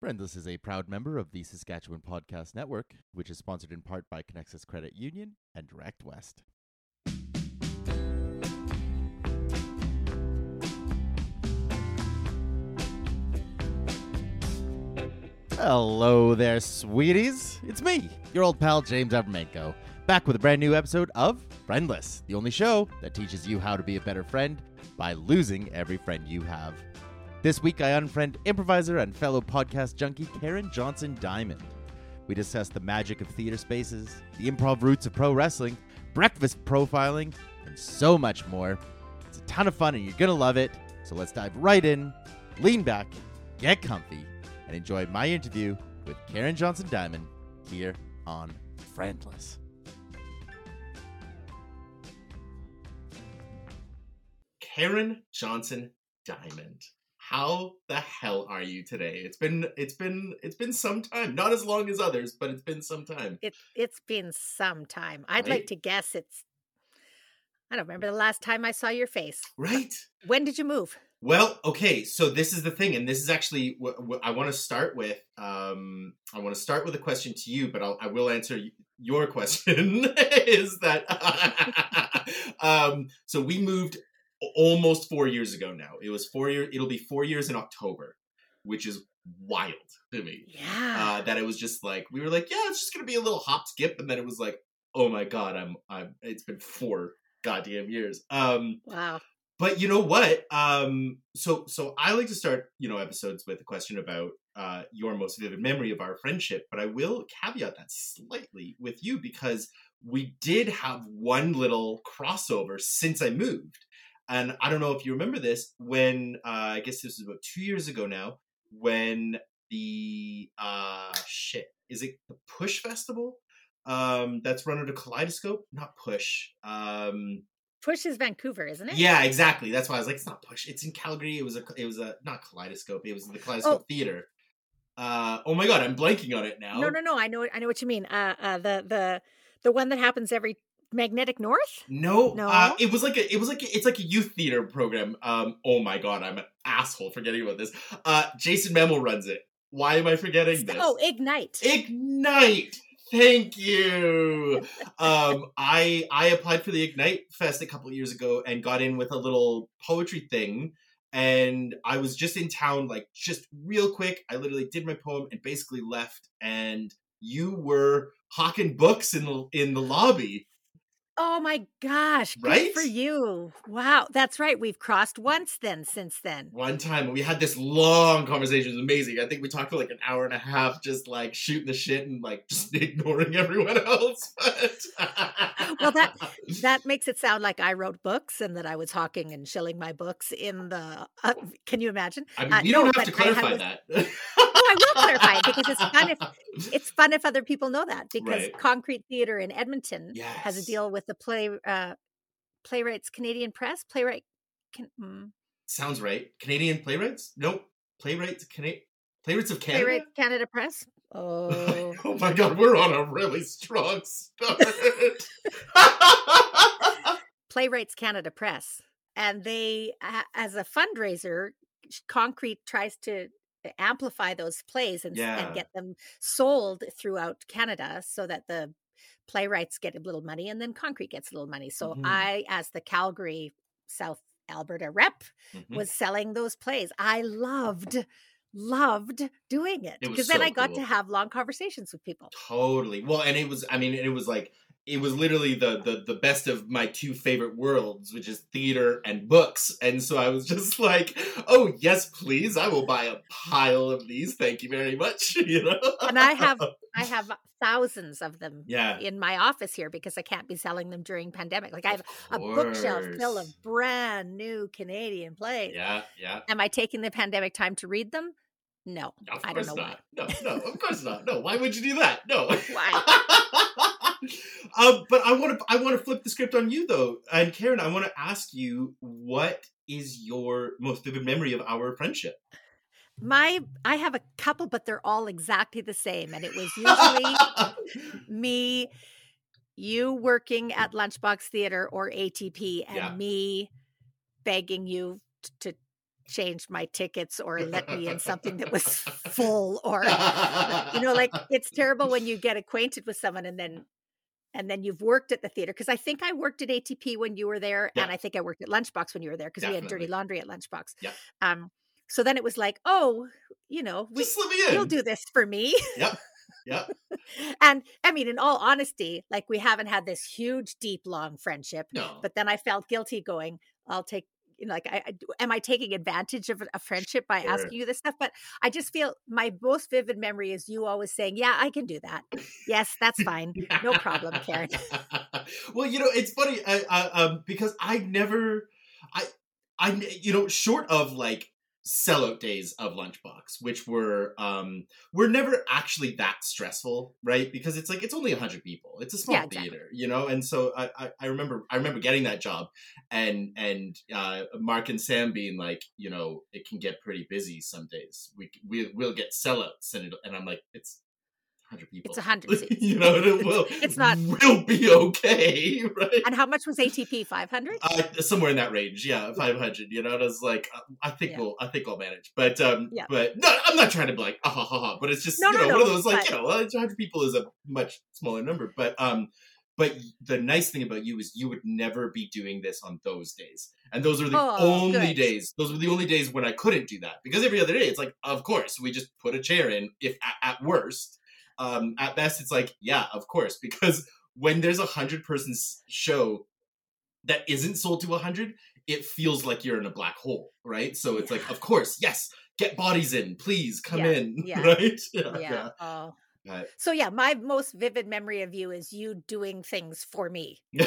Friendless is a proud member of the Saskatchewan Podcast Network, which is sponsored in part by Conexus Credit Union and Direct West. Hello there, sweeties. It's me, your old pal James Avramenko, back with a brand new episode of Friendless, the only show that teaches you how to be a better friend by losing every friend you have. This week, I unfriend improviser and fellow podcast junkie Karen Johnson Diamond. We discuss the magic of theater spaces, the improv roots of pro wrestling, breakfast profiling, and so much more. It's a ton of fun and you're going to love it. So let's dive right in, lean back, get comfy, and enjoy my interview with Karen Johnson Diamond here on Friendless. Karen Johnson Diamond. How the hell are you today? It's been it's been it's been some time. Not as long as others, but it's been some time. It it's been some time. I'd Right? like to guess it's I don't remember the last time I saw your face. Right? When did you move? Well, okay, so this is the thing, and this is actually what, what I want to start with. Um, I want to start with a question to you, but I'll, I will answer y- your question. is that um, so? We moved almost four years ago now. It was four years. It'll be four years in October, which is wild to me. Yeah. uh, that it was just like we were like, yeah, it's just gonna be a little hop skip, and then it was like, oh my god, I'm I'm. It's been four goddamn years. Um, wow. but you know what? Um, so so I like to start you know episodes with a question about uh your most vivid memory of our friendship, but I will caveat that slightly with you because we did have one little crossover since I moved. And I don't know if you remember this when uh, I guess this was about two years ago now when the uh shit is it the Push Festival um that's run under Kaleidoscope not Push um Push is Vancouver, isn't it? yeah exactly that's why I was like it's not Push it's in Calgary it was a it was a not Kaleidoscope it was the Kaleidoscope Oh. Theater uh oh my god I'm blanking on it now No, no, no. I know I know what you mean. Uh uh the the the one that happens every magnetic north? No, No? Uh, it was like a, it was like a, it's like a youth theater program. Um, oh my god, I'm an asshole forgetting about this. Uh, Jason Mehmel runs it. Why am I forgetting this? Oh, Ignite. Ignite. Thank you. um, I I applied for the Ignite Fest a couple years ago and got in with a little poetry thing. And I was just in town, like just real quick. I literally did my poem and basically left. And you were hawking books in the in the lobby. Oh my gosh. Good Right? for you. Wow. That's right. We've crossed once then since then. one time we had this long conversation. It was amazing. I think we talked for like an hour and a half, just like shooting the shit and like just ignoring everyone else. But Well, that that makes it sound like I wrote books and that I was hawking and shilling my books in the. Uh, can you imagine? I mean, uh, you no, don't have to but I had clarify that. I will clarify it because it's fun if it's fun if other people know that because Right. Concrete Theater in Edmonton has a deal with the play uh, playwrights Canadian Press playwright. Can, mm, Sounds right. Canadian playwrights? Nope. Playwrights, Cana- playwrights of Canada. playwright Canada Press. Oh, oh my god, we're on a really strong start. Playwrights Canada Press, and they, as a fundraiser, Concrete tries to amplify those plays and, Yeah. and get them sold throughout Canada, so that the playwrights get a little money, and then Concrete gets a little money. So Mhm. I, as the Calgary South Alberta rep, Mhm. was selling those plays. I loved. Loved doing it because then I got cool. to have long conversations with people. Totally. Well, and it was. I mean, it was like it was literally the the the best of my two favorite worlds, which is theater and books. And so I was just like, "Oh yes, please! I will buy a pile of these. Thank you very much." You know. And I have I have thousands of them Yeah. in my office here because I can't be selling them during pandemic. Like I have a bookshelf full of brand new Canadian plays. Yeah. Yeah. Am I taking the pandemic time to read them? No, Of I course don't know not. No, no, of course not. No, why would you do that? No. Why? um, but I want to I want to flip the script on you though, and Karen, I want to ask you what is your most vivid memory of our friendship? My I have a couple, but they're all exactly the same, and it was usually me, you working at Lunchbox Theater or ATP, and Yeah. me begging you to change my tickets or let me in something that was full or you know like it's terrible when you get acquainted with someone and then and then you've worked at the theater because I think I worked at ATP when you were there, Yeah. and I think I worked at Lunchbox when you were there because we had dirty laundry at Lunchbox. Yeah. Um. So then it was like, oh, you know, we, Just slip me in. you'll do this for me. Yep. Yep. and I mean, in all honesty, like we haven't had this huge, deep, long friendship. No. But then I felt guilty going, I'll take. You know, like, I, I am I taking advantage of a- friendship by Sure. asking you this stuff? But I just feel my most vivid memory is you always saying, "Yeah, I can do that. Yes, that's fine. No problem, Karen." well, you know, it's funny I, I, um, because I never, I, I, you know, short of like sellout days of Lunchbox, which were, um, were never actually that stressful, right? Because it's like it's only a hundred people. It's a small Yeah, exactly. theater, you know, and so I, I, I remember, I remember getting that job, and and uh, Mark and Sam being like, you know, it can get pretty busy some days. We we will get sellouts, and it, and I'm like, it's. 100 people. It's 100 seats. you know, it will. It's not- Will be okay, right? And how much was ATP? Five hundred. Uh, somewhere in that range, yeah, five hundred. You know, and I was like, uh, I think Yeah. we'll, I think I'll manage. But, um, Yeah. but no, I'm not trying to be like, ah, ha, ha, ha. But it's just, No, you no, know, one no, of those like, but- you know, hundred people is a much smaller number. But, um, but the nice thing about you is you would never be doing this on those days, and those are the Oh, only good. days. Those were the only days when I couldn't do that because every other day it's like, of course, we just put a chair in. If at, at worst, um, at best, it's like, yeah, of course, because when there's a hundred person show that isn't sold to a hundred, it feels like you're in a black hole, right? So it's like, of course, yes, get bodies in, please come Yeah, in, yeah. right? Yeah, Yeah. Oh. yeah. So yeah, my most vivid memory of you is you doing things for me.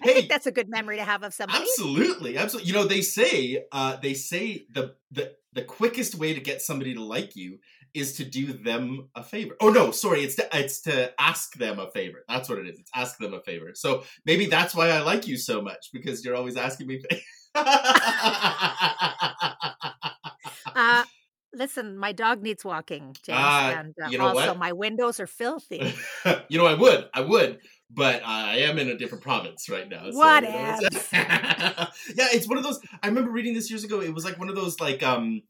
I hey, think that's a good memory to have of somebody. absolutely, absolutely. You know, they say, uh, they say the the the quickest way to get somebody to like you is to do them a favor. Oh no, sorry, it's to it's to ask them a favor. That's what it is. It's ask them a favor. So maybe that's why I like you so much because you're always asking me. Uh, listen, my dog needs walking, James, Uh, and uh, you know also what? my windows are filthy. you know, I would, I would, but I am in a different province right now. so, you know, it's- yeah, it's one of those. I remember reading this years ago. It was like one of those, like, um,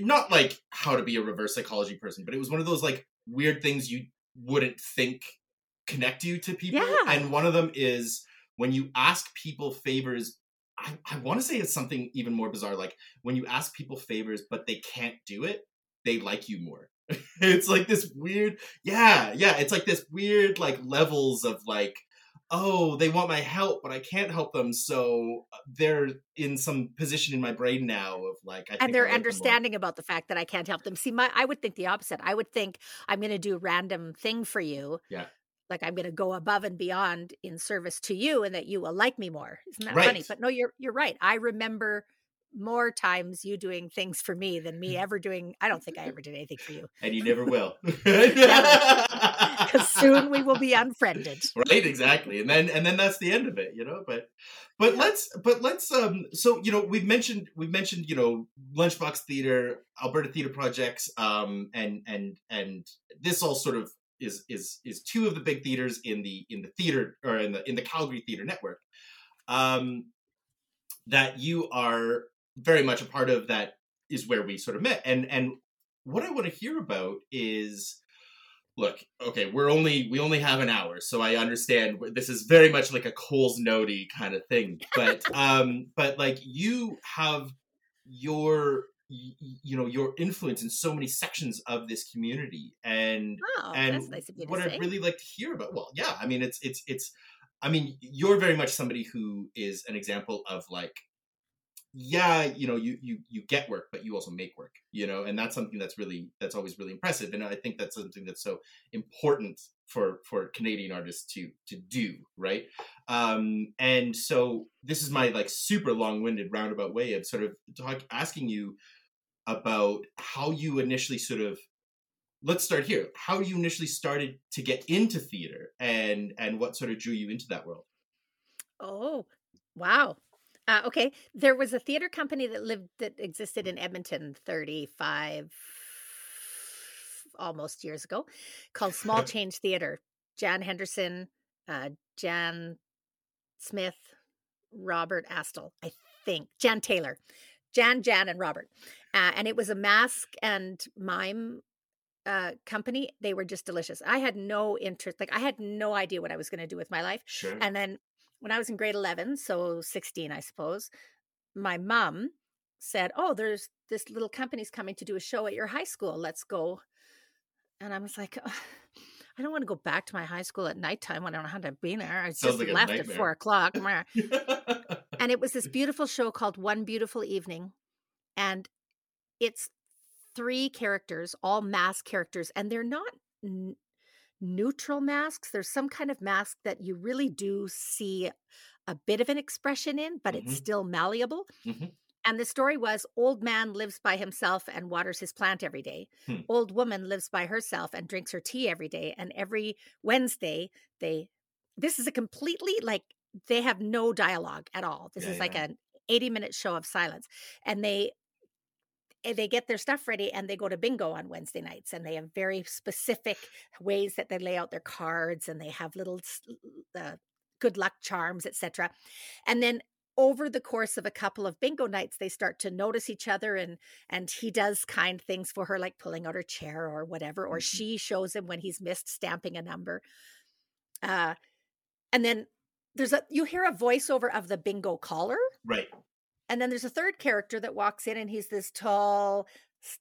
not like how to be a reverse psychology person, but it was one of those like weird things you wouldn't think connect you to people. Yeah. And one of them is when you ask people favors. I, I want to say it's something even more bizarre. Like when you ask people favors, but they can't do it, they like you more. it's like this weird, yeah, yeah. It's like this weird, like levels of like, oh, they want my help, but I can't help them, so uh, they're in some position in my brain now of like, I think and they're understanding about the fact that I can't help them. See, my I would think the opposite. I would think I'm going to do a random thing for you. Yeah. Like I'm going to go above and beyond in service to you, and that you will like me more. Isn't that Right. funny? But no, you're you're right. I remember more times you doing things for me than me ever doing. I don't think I ever did anything for you and you never will. because soon we will be unfriended. right exactly and then and then that's the end of it you know but but Yeah. let's but let's um so you know we've mentioned we've mentioned you know lunchbox theater alberta theater projects um and and and this all sort of is is is two of the big theaters in the in the theater or in the in the calgary theater network um that you are very much a part of that is where we sort of met and and what i want to hear about is look okay we're only we only have an hour so i understand this is very much like a cole's nody kind of thing but um but like you have your you know your influence in so many sections of this community and Oh, and that's nice of you what i'd really like to hear about well yeah i mean it's it's it's i mean you're very much somebody who is an example of like yeah you know you you you get work but you also make work you know and that's something that's really that's always really impressive and i think that's something that's so important for for canadian artists to to do right um and so this is my like super long-winded roundabout way of sort of talk asking you about how you initially sort of let's start here how you initially started to get into theater and and what sort of drew you into that world Oh, wow. Uh, okay, there was a theater company that lived that existed in Edmonton 35 almost years ago called Small Change Theater. Jan Henderson, uh, Jan Smith, Robert Astle. I think Jan Taylor, Jan, Jan, and Robert, uh, and it was a mask and mime uh, company. They were just delicious. I had no interest, like I had no idea what I was going to do with my life. Sure. And then when I was in grade eleven, so sixteen, I suppose, my mom said, "Oh, there's this little company's coming to do a show at your high school. Let's go." And I was like. "Ugh, I don't want to go back to my high school at nighttime when I don't have to be there. I Sounds just like left at four o'clock. And it was this beautiful show called One Beautiful Evening. And it's three characters, all mask characters, and they're not neutral masks. There's some kind of mask that you really do see a bit of an expression in, but it's Mhm. still malleable. Mhm. And the story was old man lives by himself and waters his plant every day. Hmm. Old woman lives by herself and drinks her tea every day. And every Wednesday, they, this is a completely like, they have no dialogue at all. This Yeah, is like an 80 minute show of silence. And they, they get their stuff ready and they go to bingo on Wednesday nights and they have very specific ways that they lay out their cards and they have little uh, good luck charms, etc. And then over the course of a couple of bingo nights they start to notice each other and and he does kind things for her like pulling out her chair or whatever or Mhm. she shows him when he's missed stamping a number uh and then there's a you hear a voiceover of the bingo caller right. And then there's a third character that walks in and he's this tall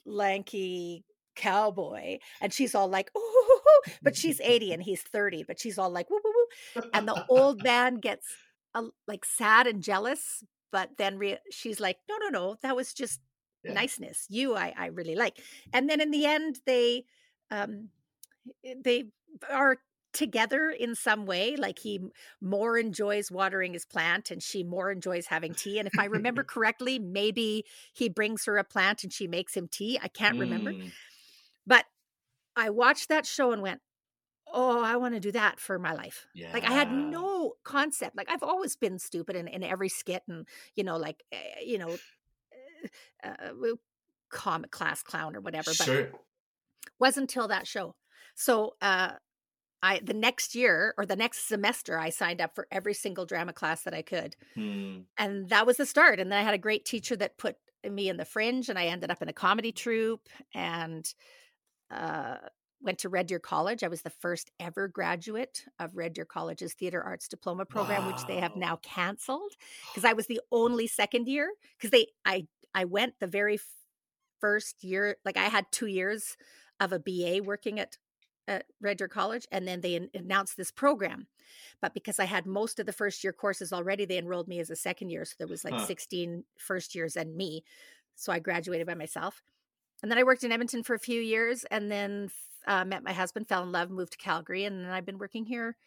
lanky cowboy and she's all like oh but she's 80 and he's 30 but she's all like woo woo woo and the old man gets uh, like sad and jealous but then re- she's like no no no that was just Yeah. niceness you I, I really like and then in the end they um they are together in some way like he more enjoys watering his plant and she more enjoys having tea and if i remember correctly maybe he brings her a plant and she makes him tea i can't remember Mm. but i watched that show and went oh i want to do that for my life Yeah. like I had no concept. Like I've always been stupid in, in every skit, and you know, like eh, you know, uh, uh, comic class clown or whatever. But Sure. wasn't until that show. So uh, I the next year or the next semester, I signed up for every single drama class that I could, Hmm. and that was the start. And then I had a great teacher that put me in the fringe, and I ended up in a comedy troupe and. Uh, went to Red Deer College. I was the first ever graduate of Red Deer College's Theater Arts Diploma program, which they have now canceled because I was the only second year. Because they, I, I went the very first year. Like I had two years of a BA working at at Red Deer College, and then they an- announced this program. But because I had most of the first year courses already, they enrolled me as a second year. So there was like Huh. 16 first years and me. So I graduated by myself. And then I worked in Edmonton for a few years and then uh, met my husband, fell in love, moved to Calgary. And then I've been working here.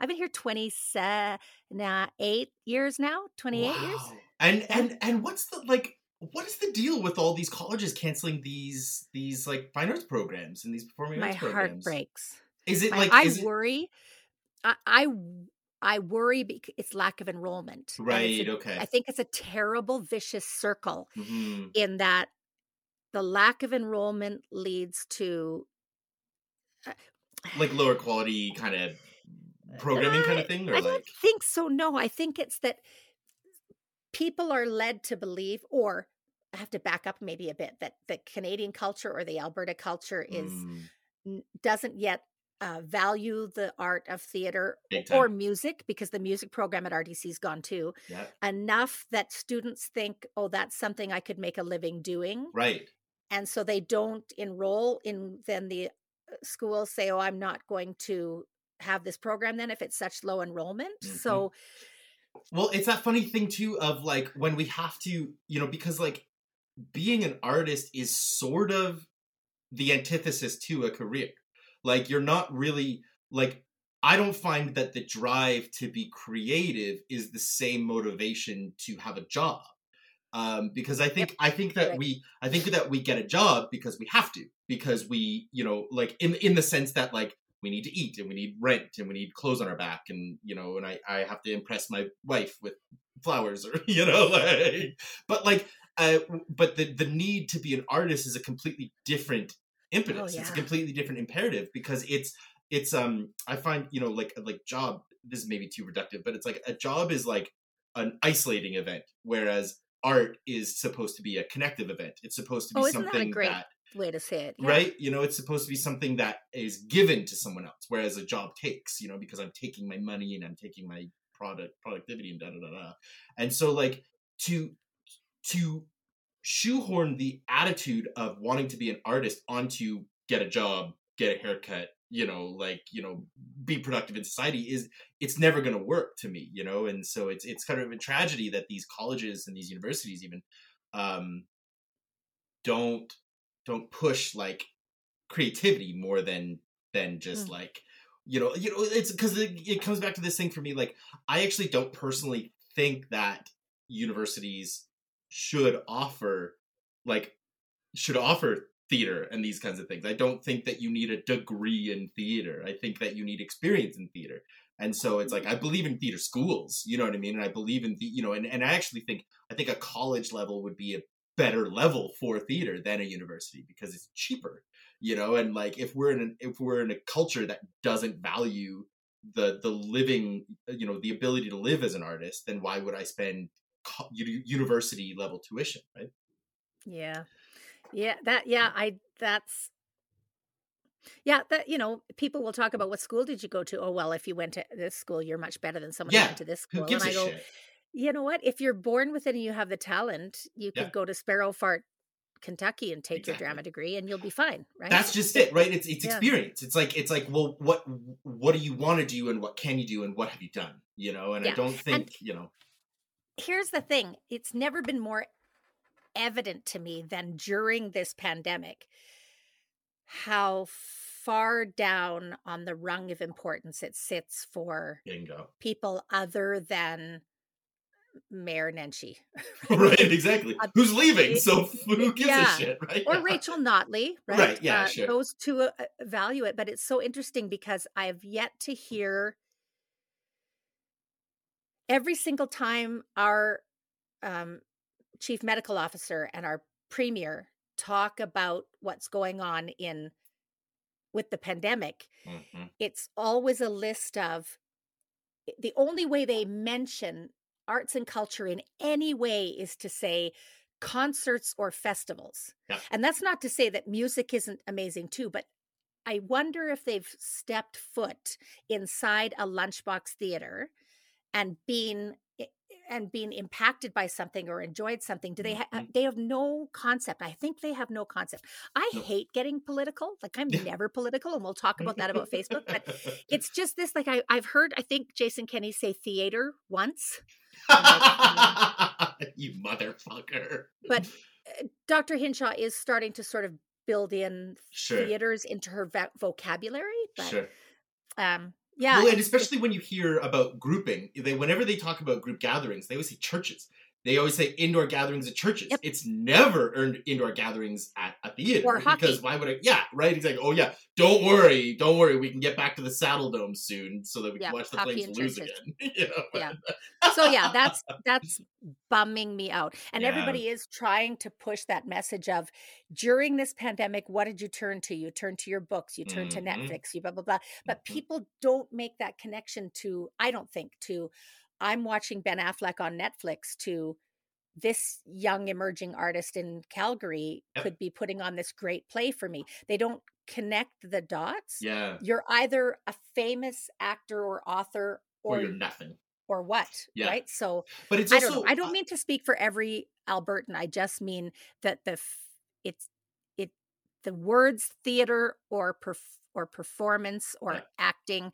I've been here 27, nah, eight years now, 28 years. And and and what's the like? What is the deal with all these colleges canceling these these like fine arts programs and these performing My arts heart programs? breaks. Is it My- like I is it, worry. I, I I worry because it's lack of enrollment. Right? a- Okay. I think it's a terrible vicious circle Mhm. in that the lack of enrollment leads to Like lower quality kind of programming kind of thing, or I like don't think so. No, I think it's that people are led to believe, or I have to back up maybe a bit that the Canadian culture or the Alberta culture is mm, doesn't yet uh, value the art of theater or music because the music program at RDC's gone too yeah. enough that students think, oh, that's something I could make a living doing, Right. and so they don't enroll in. Then the uh, schools say, oh, I'm not going to have this program then if it's such low enrollment. Mhm. So Well, it's that funny thing too of like when we have to, you know, because like being an artist is sort of the antithesis to a career. Like you're not really like I don't find that the drive to be creative is the same motivation to have a job. Um, because I think I think that Right. we I think that we get a job because we have to because we you know like in in the sense that like we need to eat and we need rent and we need clothes on our back and you know and I I have to impress my wife with flowers or you know like but like uh but the the need to be an artist is a completely different impetus it's a completely different imperative because it's it's um I find you know like like job this is maybe too reductive but it's like a job is like an isolating event, whereas art is supposed to be a connective event. It's supposed to be Oh, that something great that way to say it. Yeah. right you know it's supposed to be something that is given to someone else whereas a job takes you know because i'm taking my money and i'm taking my product productivity and da da da da and so like to to shoehorn the attitude of wanting to be an artist onto get a job get a haircut you know like you know be productive in society is it's never going to work to me you know and so it's it's kind of a tragedy that these colleges and these universities even um don't don't push like creativity more than than just Mm. like you know you know it's because it, it comes back to this thing for me like i actually don't personally think that universities should offer like should offer theater and these kinds of things. I don't think that you need a degree in theater. I think that you need experience in theater. And so it's like mm-hmm. i believe in theater schools you know what i mean? And i believe in the you know and, and i actually think i think a college level would be a better level for theater than a university because it's cheaper you know? And like if we're in an, if we're in a culture that doesn't value the the living you know the ability to live as an artist then why would i spend university level tuition right Yeah. Yeah, that yeah, I that's yeah, that you know, people will talk about what school did you go to? Oh well, if you went to this school, you're much better than someone who Yeah, went to this who school. gives and a I go, shit you know what? If you're born with it and you have the talent, you could Yeah. go to Sparrow Fart, Kentucky and take your drama degree and you'll be fine, right? that's just it right it's it's Yeah. experience it's like it's like well what what do you want to do and what can you do and what have you done you know and i don't and- think you know Here's the thing. It's never been more evident to me than during this pandemic how far down on the rung of importance it sits for bingo people other than Mayor Nenshi right exactly Uh, who's leaving so who gives yeah. a shit right or Yeah. Rachel Notley, right? Right, yeah, Uh, sure. Those two uh, uh, value it, but it's so interesting because I've yet to hear every single time our um, chief medical officer and our premier talk about what's going on in with the pandemic Mhm. it's always a list of the only way they mention arts and culture in any way is to say concerts or festivals. Yeah. And that's not to say that music isn't amazing too, but I wonder if they've stepped foot inside a lunchbox theater and been i- and being impacted by something or enjoyed something do they ha- Mhm. they have no concept. I think they have no concept. I No. hate getting political like i'm never political and we'll talk about that about facebook but it's just this like I, i've heard i think jason kenney say theater once you motherfucker. But uh, dr hinshaw is starting to sort of build in sure. theaters into her va- vocabulary but sure. um yeah well, and especially when you hear about grouping, they whenever they talk about group gatherings, they always say churches. They always say indoor gatherings at churches. Yep. It's never earned indoor gatherings at a theater. Or hockey. Because why would I? Yeah, right. Exactly. Oh yeah. Don't worry. Don't worry. We can get back to the Saddledome soon, so that we Yeah, can watch the Flames lose churches. again. you know? Yeah. so yeah that's that's bumming me out and Yeah. everybody is trying to push that message of during this pandemic what did you turn to you turn to your books you turn to Mhm. netflix you blah blah blah but Mhm. people don't make that connection to i don't think to i'm watching ben affleck on netflix to this young emerging artist in calgary Yep. could be putting on this great play for me they don't connect the dots Yeah. you're either a famous actor or author Or or you're nothing. or what Yeah. right so But it's i also don't i don't mean to speak for every albertan i just mean that the it's it the words theater or perf- or performance or Yeah. acting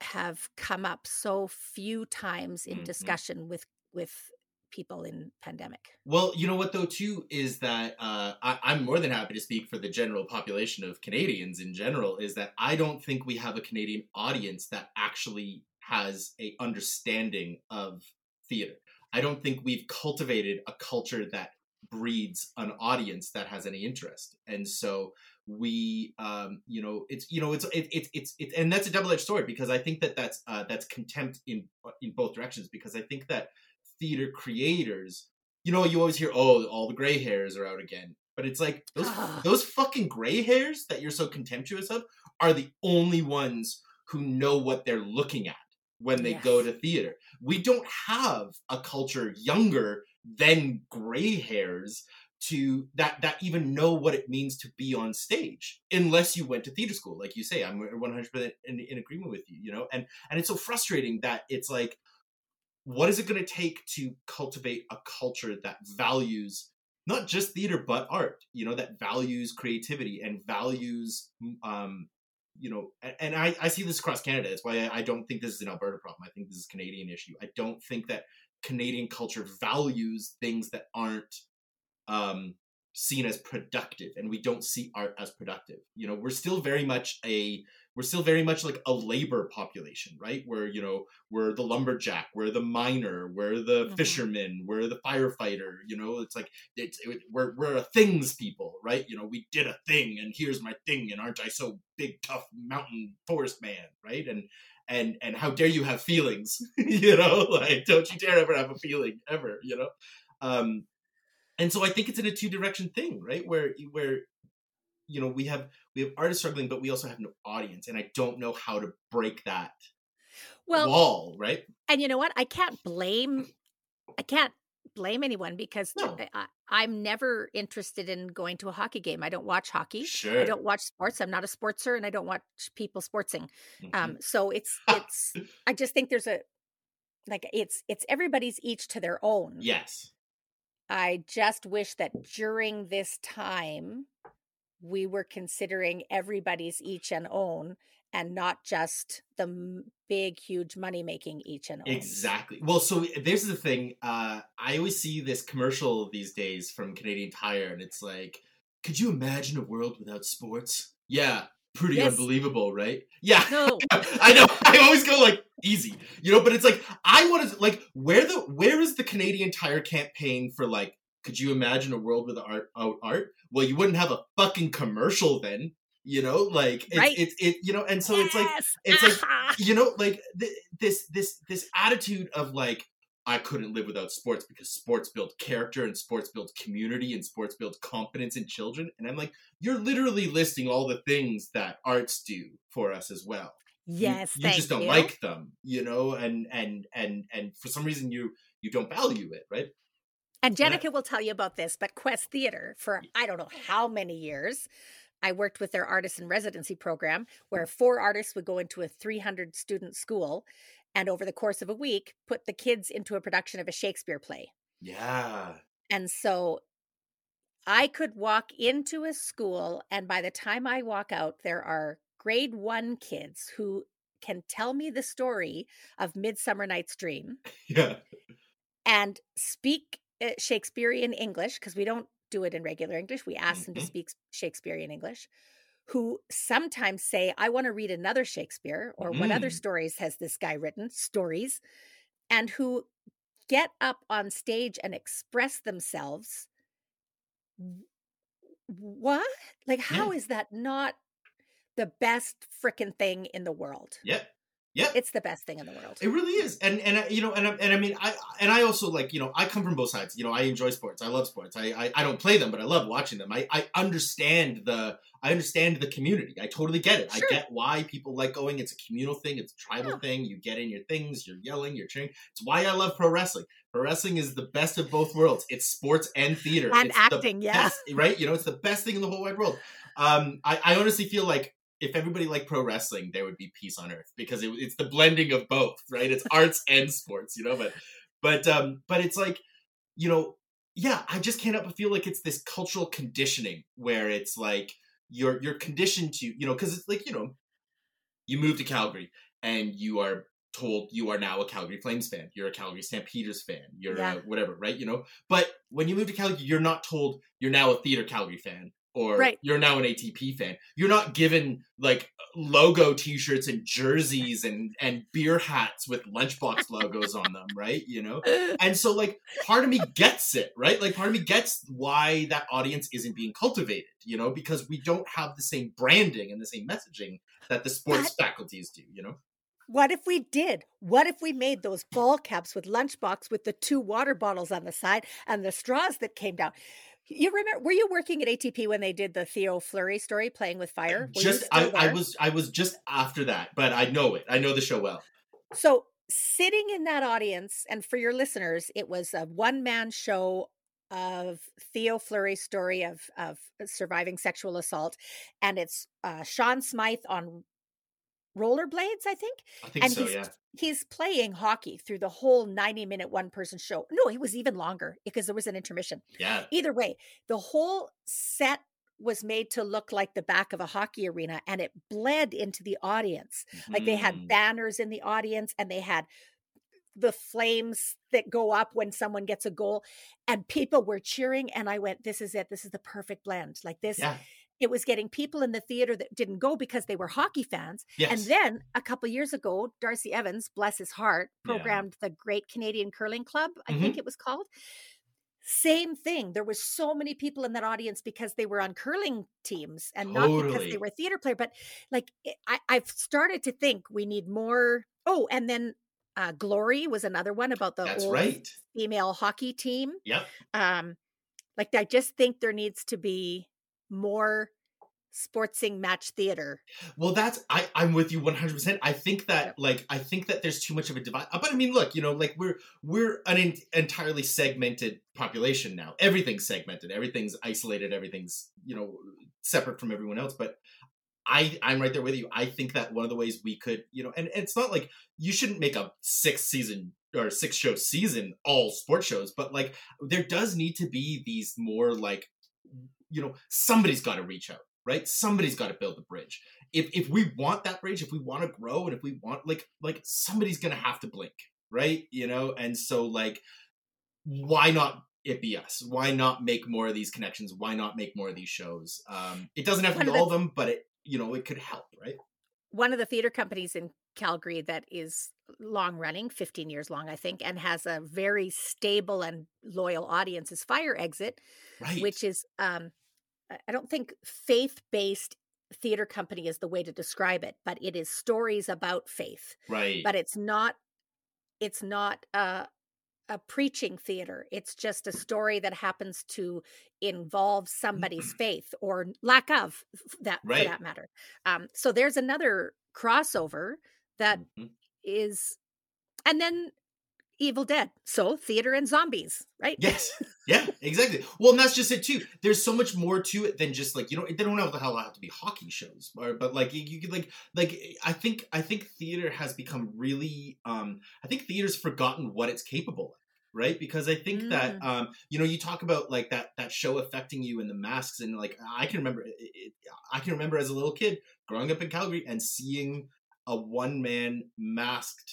have come up so few times in Mhm. discussion with with people in pandemic Well, you know what though too is that uh, I, I'm more than happy to speak for the general population of Canadians in general. Is that I don't think we have a Canadian audience that actually has a understanding of theater. I don't think we've cultivated a culture that breeds an audience that has any interest, and so we, um, you know, it's you know, it's it, it's it's it, and that's a double edged sword because I think that that's uh, that's contempt in in both directions because I think that theater creators you know you always hear oh all the gray hairs are out again but it's like those those fucking gray hairs that you're so contemptuous of are the only ones who know what they're looking at when they go to theater. We don't have a culture younger than gray hairs to that that even know what it means to be on stage unless you went to theater school. Like you say i'm 100% in, in agreement with you you know and and it's so frustrating that it's like what is it going to take to cultivate a culture that values not just theater but art you know that values creativity and values um you know and, and I, I see this across canada. That's why I, I don't think this is an alberta problem. I think this is a canadian issue. I don't think that canadian culture values things that aren't um seen as productive and we don't see art as productive. You know we're still very much a we're still very much like a labor population right? Where you know we're the lumberjack we're the miner we're the Mhm. fisherman we're the firefighter you know? It's like it's it, we're we're a things people right? You know we did a thing and here's my thing and aren't i so big tough mountain forest man right? And and and how dare you have feelings you know? Like don't you dare ever have a feeling ever you know? Um and so i think it's in a two direction thing right where where you know we have we have artists struggling but we also have no audience and i don't know how to break that Well, wall right and you know what? I can't blame I can't blame anyone because No. I, I'm never interested in going to a hockey game. I don't watch hockey. sure I don't watch sports. I'm not a sportser, and I don't watch people sportsing. Mhm. Um, so it's it's. I just think there's a like it's it's everybody's each to their own. yes I just wish that during this time we were considering everybody's each and own and not just the m- big huge money making each and own. Exactly. Well, so this is the thing. Uh, I always see this commercial these days from Canadian Tire, and it's like, could you imagine a world without sports? Yeah, pretty Yes. unbelievable, right? Yeah. No. I know. I always go like easy, you know, but it's like I want to like where the where is the Canadian Tire campaign for like could you imagine a world without art, art? Well, you wouldn't have a fucking commercial then, you know, like it's Right. it's it, you know, and so it's like Yes! it's like Ah! you know like th- this this this attitude of like i couldn't live without sports because sports build character and sports build community and sports build confidence in children and i'm like you're literally listing all the things that arts do for us as well yes, you, thank just don't you. like them you know and and and and for some reason you you don't value it right And Jenica will tell you about this, but Quest Theater, for I don't know how many years, I worked with their artist in residency program where mm-hmm. four artists would go into a 300 student school and over the course of a week put the kids into a production of a Shakespeare play. yeah And so I could walk into a school, and by the time I walk out, there are grade one kids who can tell me the story of Midsummer Night's Dream yeah and speak uh, Shakespearean English because we don't do it in regular English. We ask them to Mhm. speak Shakespearean English. Who sometimes say, I want to read another Shakespeare, or what other Mm. stories has this guy written? Stories. And who get up on stage and express themselves. What? Like, how is that not the best freaking thing in the world? yeah yeah It's the best thing in the world. It really is, and and I- you know, and I- and I mean, I and I also like you know, I come from both sides. You know, I enjoy sports. I love sports. I I, I don't play them, but I love watching them. I I understand the I understand the community. I totally get it. Sure. I get why people like going. It's a communal thing. It's a tribal Yeah. thing. You get in your things. You're yelling. You're cheering. It's why I love pro wrestling. Pro wrestling is the best of both worlds. It's sports and theater And It's the acting, yeah. best, right? You know, it's the best thing in the whole wide world. Um, I, I honestly feel like if everybody liked pro wrestling, there would be peace on earth because it, it's the blending of both, right? It's arts and sports, you know. But but um, but it's like you know, yeah. I just can't help but feel like it's this cultural conditioning where it's like you're you're conditioned to you know because it's like you know you move to Calgary and you are told you are now a Calgary Flames fan. You're a Calgary Stampeders fan. You're Yeah. whatever, right? You know. But when you move to Calgary, you're not told you're now a theater Calgary fan or Right. you're now an ATP fan. You're not given like logo T-shirts and jerseys and and beer hats with lunchbox logos on them, right? You know. And so like part of me gets it, right? Like part of me gets why that audience isn't being cultivated, you know, because we don't have the same branding and the same messaging that the sports faculties do, you know. What if we did? What if we made those ball caps with lunchbox with the two water bottles on the side and the straws that came down? You remember? Were you working at ATP when they did the Theo Fleury story, playing with fire? Were just I, I was I was just after that, but I know it. I know the show well. So sitting in that audience, and for your listeners, it was a one man show of Theo Fleury's story of of surviving sexual assault, and it's uh, Shaun Smyth on rollerblades, I think. I think and so. he's Yeah. he's playing hockey through the whole 90 minute one person show. No, it was even longer because there was an intermission. Yeah. Either way, the whole set was made to look like the back of a hockey arena and it bled into the audience. Like they had Mm. banners in the audience and they had the flames that go up when someone gets a goal and people were cheering and I went this is it this is the perfect blend like this Yeah. It was getting people in the theater that didn't go because they were hockey fans Yes. and then a couple years ago, Darcy Evans, bless his heart, Yeah. programmed the Great Canadian Curling Club, I Mm-hmm. think it was called. Same thing. There was so many people in that audience because they were on curling teams and not because they were theater player. But like I, I've started to think we need more. Oh, and then uh, Glory was another one about the That's old right. female hockey team. Yep. Um, like I just think there needs to be more sportsing match theater. Well, that's I. I'm with you 100. percent I think that like I think that there's too much of a divide. uh, But I mean, look, you know, like we're we're an en- entirely segmented population now. Everything's segmented. Everything's isolated. Everything's you know separate from everyone else. But I I'm right there with you. I think that one of the ways we could you know, and, and it's not like you shouldn't make a six season or six show season all sports shows, but like there does need to be these more like you know somebody's got to reach out right? Somebody's got to build the bridge. If if we want that bridge if we want to grow and if we want like like somebody's gonna have to blink right? You know? And so like why not it be us? Why not make more of these connections? Why not make more of these shows? Um it doesn't have to be of the- all of them but it you know it could help right? One of the theater companies in Calgary that is long running, 15 years long, I think, and has a very stable and loyal audience is Fire Exit, right which is, um, I- don't think faith based theater company is the way to describe it, but it is stories about faith. right But it's not, it's not uh, a preaching theater. It's just a story that happens to involve somebody's faith or lack of that Right. for that matter. Um, so there's another crossover that Mhm. is, and then Evil Dead. So theater and zombies, right? Yes. Yeah, exactly. Well, and that's just it too. There's so much more to it than just like you know. They don't have the hell have to be hockey shows, or, but like you, you could like like I think I think theater has become really. um I think theater's forgotten what it's capable of, right? Because I think that um you know you talk about like that that show affecting you and the masks and like I can remember it, it, I can remember as a little kid growing up in Calgary and seeing a one man masked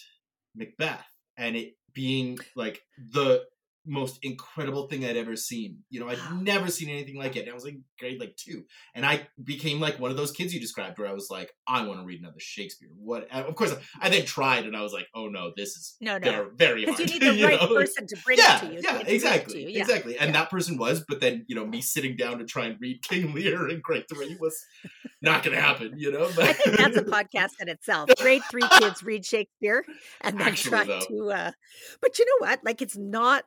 Macbeth and it being like the most incredible thing I'd ever seen. You know, I'd Wow. never seen anything like it. And I was like grade like two, and I became like one of those kids you described, where I was like, I want to read another Shakespeare. What? Of course, I then tried, and I was like, oh no, this is No, no. very very hard. you need the right know? person to bring yeah, it to you. yeah, exactly, you, yeah. exactly. And yeah. that person was, but then you know, me sitting down to try and read King Lear in grade three was not going to happen. You know, I think that's a podcast in itself. Grade three kids read Shakespeare and then Actually, try though. to. Uh, but you know what? Like, it's not.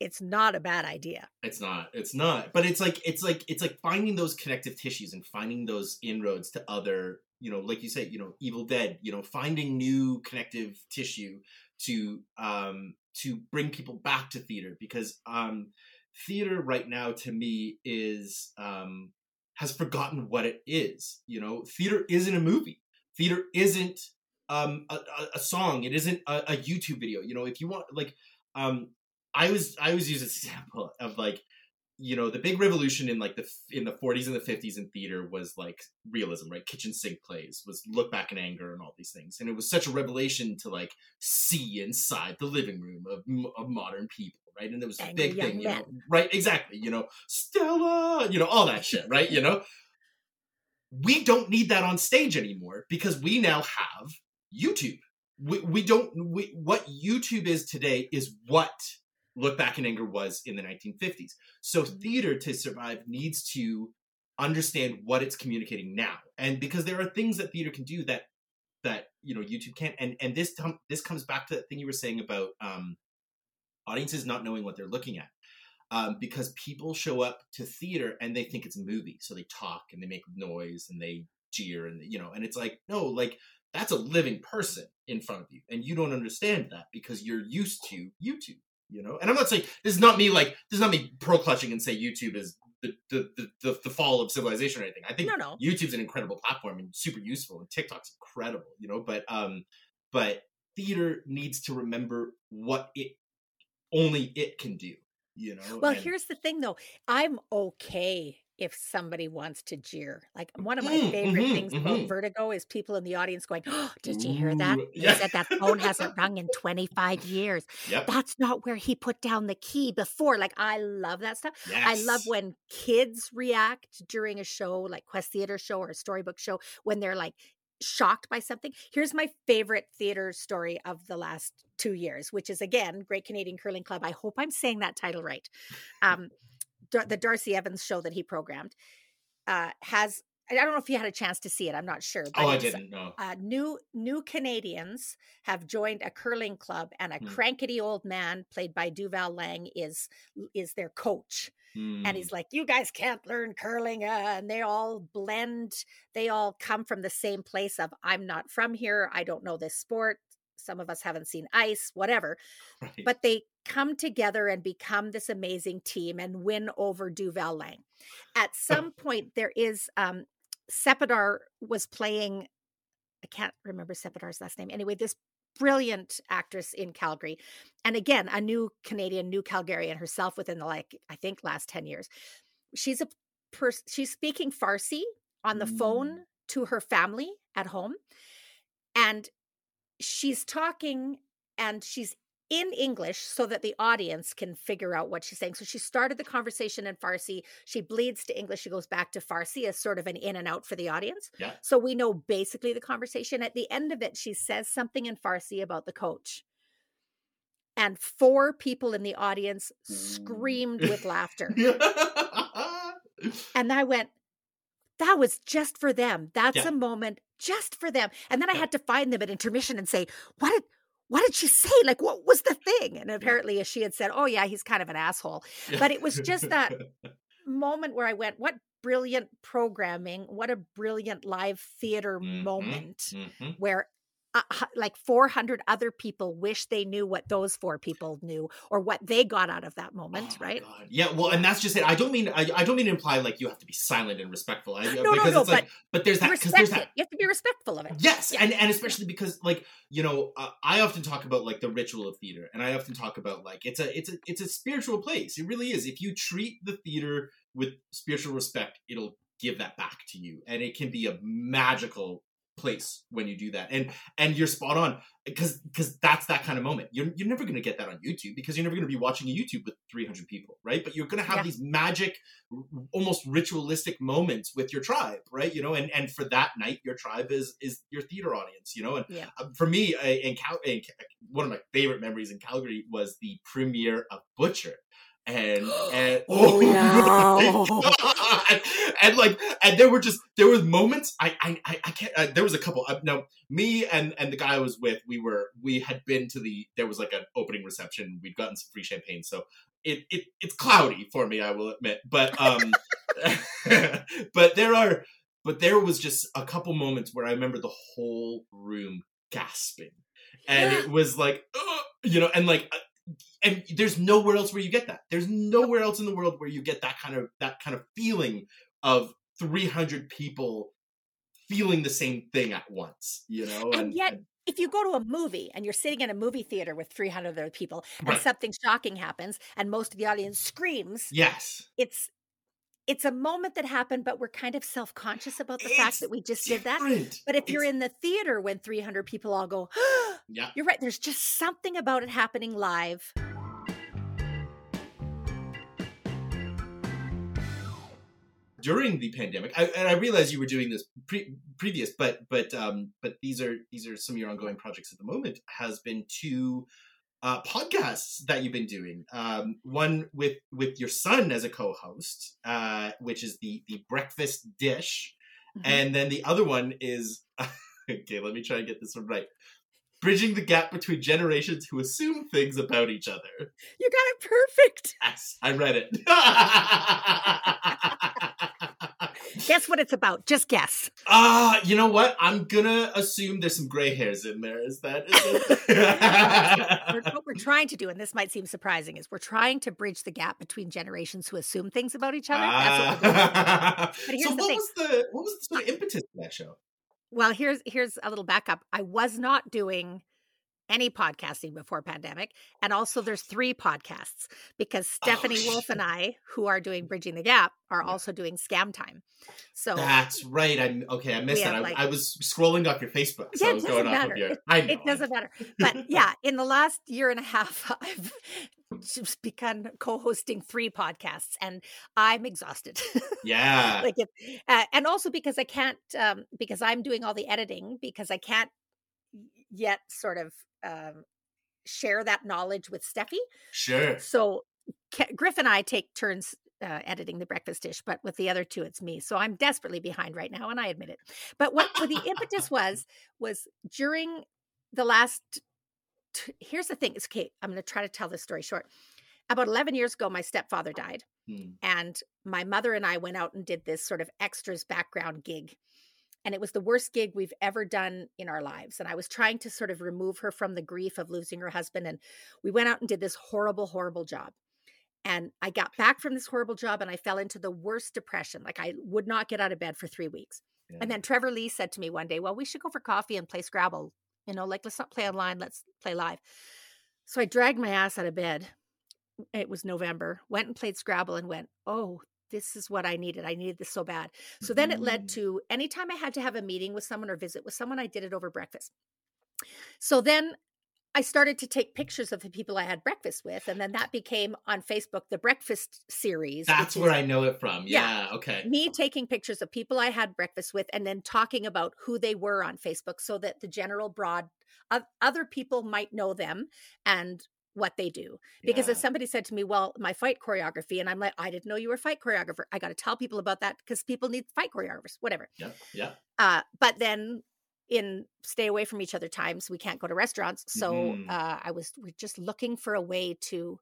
It's not a bad idea. It's not. It's not. But it's like it's like it's like finding those connective tissues and finding those inroads to other, you know, like you say, you know, Evil Dead, you know, finding new connective tissue to um to bring people back to theater because um theater right now to me is um has forgotten what it is. You know, theater isn't a movie. Theater isn't um a, a, song. It isn't a, a YouTube video. You know, if you want like um I was I always use this example of like you know the big revolution in like the in the 40s and the 50s in theater was like realism right? Kitchen sink plays was look back in anger and all these things. And it was such a revelation to like see inside the living room of, of modern people right? And it was a big thing you know right? Exactly you know stella you know all that shit right? You know? We don't need that on stage anymore because we now have youtube. We, we don't we, what youtube is today is what look back in anger was in the 1950s so theater to survive needs to understand what it's communicating now. And because there are things that theater can do that that you know youtube can't. And and this this comes back to that thing you were saying about um audiences not knowing what they're looking at. Um, because people show up to theater and they think it's a movie. So they talk and they make noise and they jeer and you know and it's like no like that's a living person in front of you, and you don't understand that because you're used to YouTube. You know, and I'm not saying this is not me like this is not me pro clutching and say YouTube is the the, the the the fall of civilization or anything. I think No, no. YouTube's an incredible platform and super useful, and TikTok's incredible. You know, but um, but theater needs to remember what it only it can do. You know. Well, and- here's the thing though. I'm okay if somebody wants to jeer. Like one of my Mm, favorite mhm, things about mhm. Vertigo is people in the audience going, oh, "Did you hear that? Yeah. said that phone hasn't rung in 25 years. Yep. That's not where he put down the key before." Like I love that stuff. I love when kids react during a show like Quest Theater show or a storybook show when they're like shocked by something. Here's my favorite theater story of the last two years, which is again Great Canadian Curling Club. I hope I'm saying that title right. Um, the Darcy Evans show that he programmed uh, has. I don't know if you had a chance to see it. I'm not sure. Oh, I didn't know. uh, new new Canadians have joined a curling club, and a Hmm. crankety old man played by Duval Lang is is their coach. And Mm. he's like, "You guys can't learn curling," uh, and they all blend. They all come from the same place of I'm not from here. I don't know this sport. Some of us haven't seen ice, whatever. Right. But they come together and become this amazing team and win over Duval Lang. At some point, there is um, Sepidar was playing. I can't remember Sepidar's last name. Anyway, this brilliant actress in Calgary, and again, a new Canadian, new Calgarian herself within the like I think last ten years. She's a person. She's speaking Farsi on the Mm. phone to her family at home, and she's talking and she's in English so that the audience can figure out what she's saying. So she started the conversation in Farsi. She bleeds to English. She goes back to Farsi as sort of an in and out for the audience. Yeah. So we know basically the conversation. At the end of it, she says something in Farsi about the coach. And four people in the audience mm. screamed with laughter. And I went, that was just for them. That's Yeah. a moment just for them. And then I Yeah. had to find them at intermission and say, what did what did she say? Like, what was the thing? And apparently she had said, Oh yeah, he's kind of an asshole. But it was just that moment where I went, What brilliant programming, what a brilliant live theater Mhm. moment Mhm. where uh, like 400 other people wish they knew what those four people knew or what they got out of that moment, Oh right? God. Yeah, well, and that's just it. I don't mean I, I don't mean to imply like you have to be silent and respectful. I, No, no, because no, it's like, but there's that because there's it. You have to be respectful of it. Yes, Yeah. and and especially because like you know uh, I often talk about like the ritual of theater, and I often talk about like it's a it's a it's a spiritual place. It really is. If you treat the theater with spiritual respect, it'll give that back to you, and it can be a magical place when you do that. And and you're spot on because because that's that kind of moment. You're you're never going to get that on YouTube because you're never going to be watching a YouTube with 300 people, right? But you're going to have Yeah. these magic, almost ritualistic moments with your tribe, right? You know, and and for that night, your tribe is is your theater audience, you know. And Yeah. uh, for me, uh, in, Cal- in one of my favorite memories in Calgary was the premiere of Butcher. And, and Oh, no. God. and like and there were just there was moments I I I can't uh, there was a couple uh, now me and and the guy I was with we were we had been to the there was like an opening reception. We'd gotten some free champagne so it, it it's cloudy for me I will admit. But um but there are but there was just a couple moments where I remember the whole room gasping. And it was like you know and like uh, and there's nowhere else where you get that there's nowhere else in the world where you get that kind of that kind of feeling of 300 people feeling the same thing at once you know And yet, if you go to a movie and you're sitting in a movie theater with 300 other people and Right. something shocking happens and most of the audience screams, yes it's it's a moment that happened, but we're kind of self-conscious about the fact that we just did that. But if you're in the theater when 300 people all go, yeah you're right. There's just something about it happening live. during the pandemic I, and i realize you were doing this pre- previous but but um but these are these are some of your ongoing projects at the moment has been two uh podcasts that you've been doing. Um one with with your son as a co-host uh which is the the breakfast dish. Mhm. and then the other one is okay let me try and get this one right. Bridging the gap between generations who assume things about each other. You got it perfect. yes i read it Guess what it's about. Just guess. Ah, you know what? I'm gonna assume there's some gray hairs in there. Is that? Is it? what we're trying to do, and this might seem surprising, is we're trying to bridge the gap between generations who assume things about each other. That's what we're doing. Ah. But here's so what thing. was the what was the sort of impetus for that show? Well, here's here's a little backup. I was not doing any podcasting before pandemic, and also there's three podcasts because Stephanie Wolf and. I, who are doing Bridging the Gap, are Yeah. also doing Scam Time. So That's right. I'm okay. I missed that. I, like- I was scrolling up your Facebook, so Yeah, it was going doesn't matter. your. It- I know. it doesn't matter. But yeah, in the last year and a half, I've just begun co-hosting three podcasts, and I'm exhausted. Yeah. like it, uh, and also because I can't, um, because I'm doing all the editing, because I can't yet sort of um, share that knowledge with Steffi. sure. So Ke- Griff and I take turns uh, editing the breakfast dish, but with the other two, it's me. So I'm desperately behind right now, and I admit it. But what, the impetus was was during the last. T- here's the thing. It's okay. I'm going to try to tell this story short. About 11 years ago, my stepfather died, Hmm. and my mother and I went out and did this sort of extras background gig. And it was the worst gig we've ever done in our lives. And I was trying to sort of remove her from the grief of losing her husband. And we went out and did this horrible, horrible job. And I got back from this horrible job and I fell into the worst depression. Like I would not get out of bed for three weeks. Yeah. And then Trevor Lee said to me one day, Well, we should go for coffee and play Scrabble. You know, like let's not play online, let's play live. So I dragged my ass out of bed. It was November, went and played Scrabble and went, Oh, this is what I needed. I needed this so bad. So then it led Mm. to anytime I had to have a meeting with someone or visit with someone, I did it over breakfast. So then I started to take pictures of the people I had breakfast with. And then that became on Facebook the breakfast series. That's where is I know it from. Yeah. Yeah. Okay. me taking pictures of people I had breakfast with and then talking about who they were on Facebook so that the general broad of other people might know them and what they do. Because Yeah. somebody said to me, well, my fight choreography, and I'm like, I didn't know you were a fight choreographer. I got to tell people about that because people need fight choreographers, whatever. Yeah. Yeah. Uh, but then in stay away from each other times, we can't go to restaurants. So Mhm. uh, I was we're just looking for a way to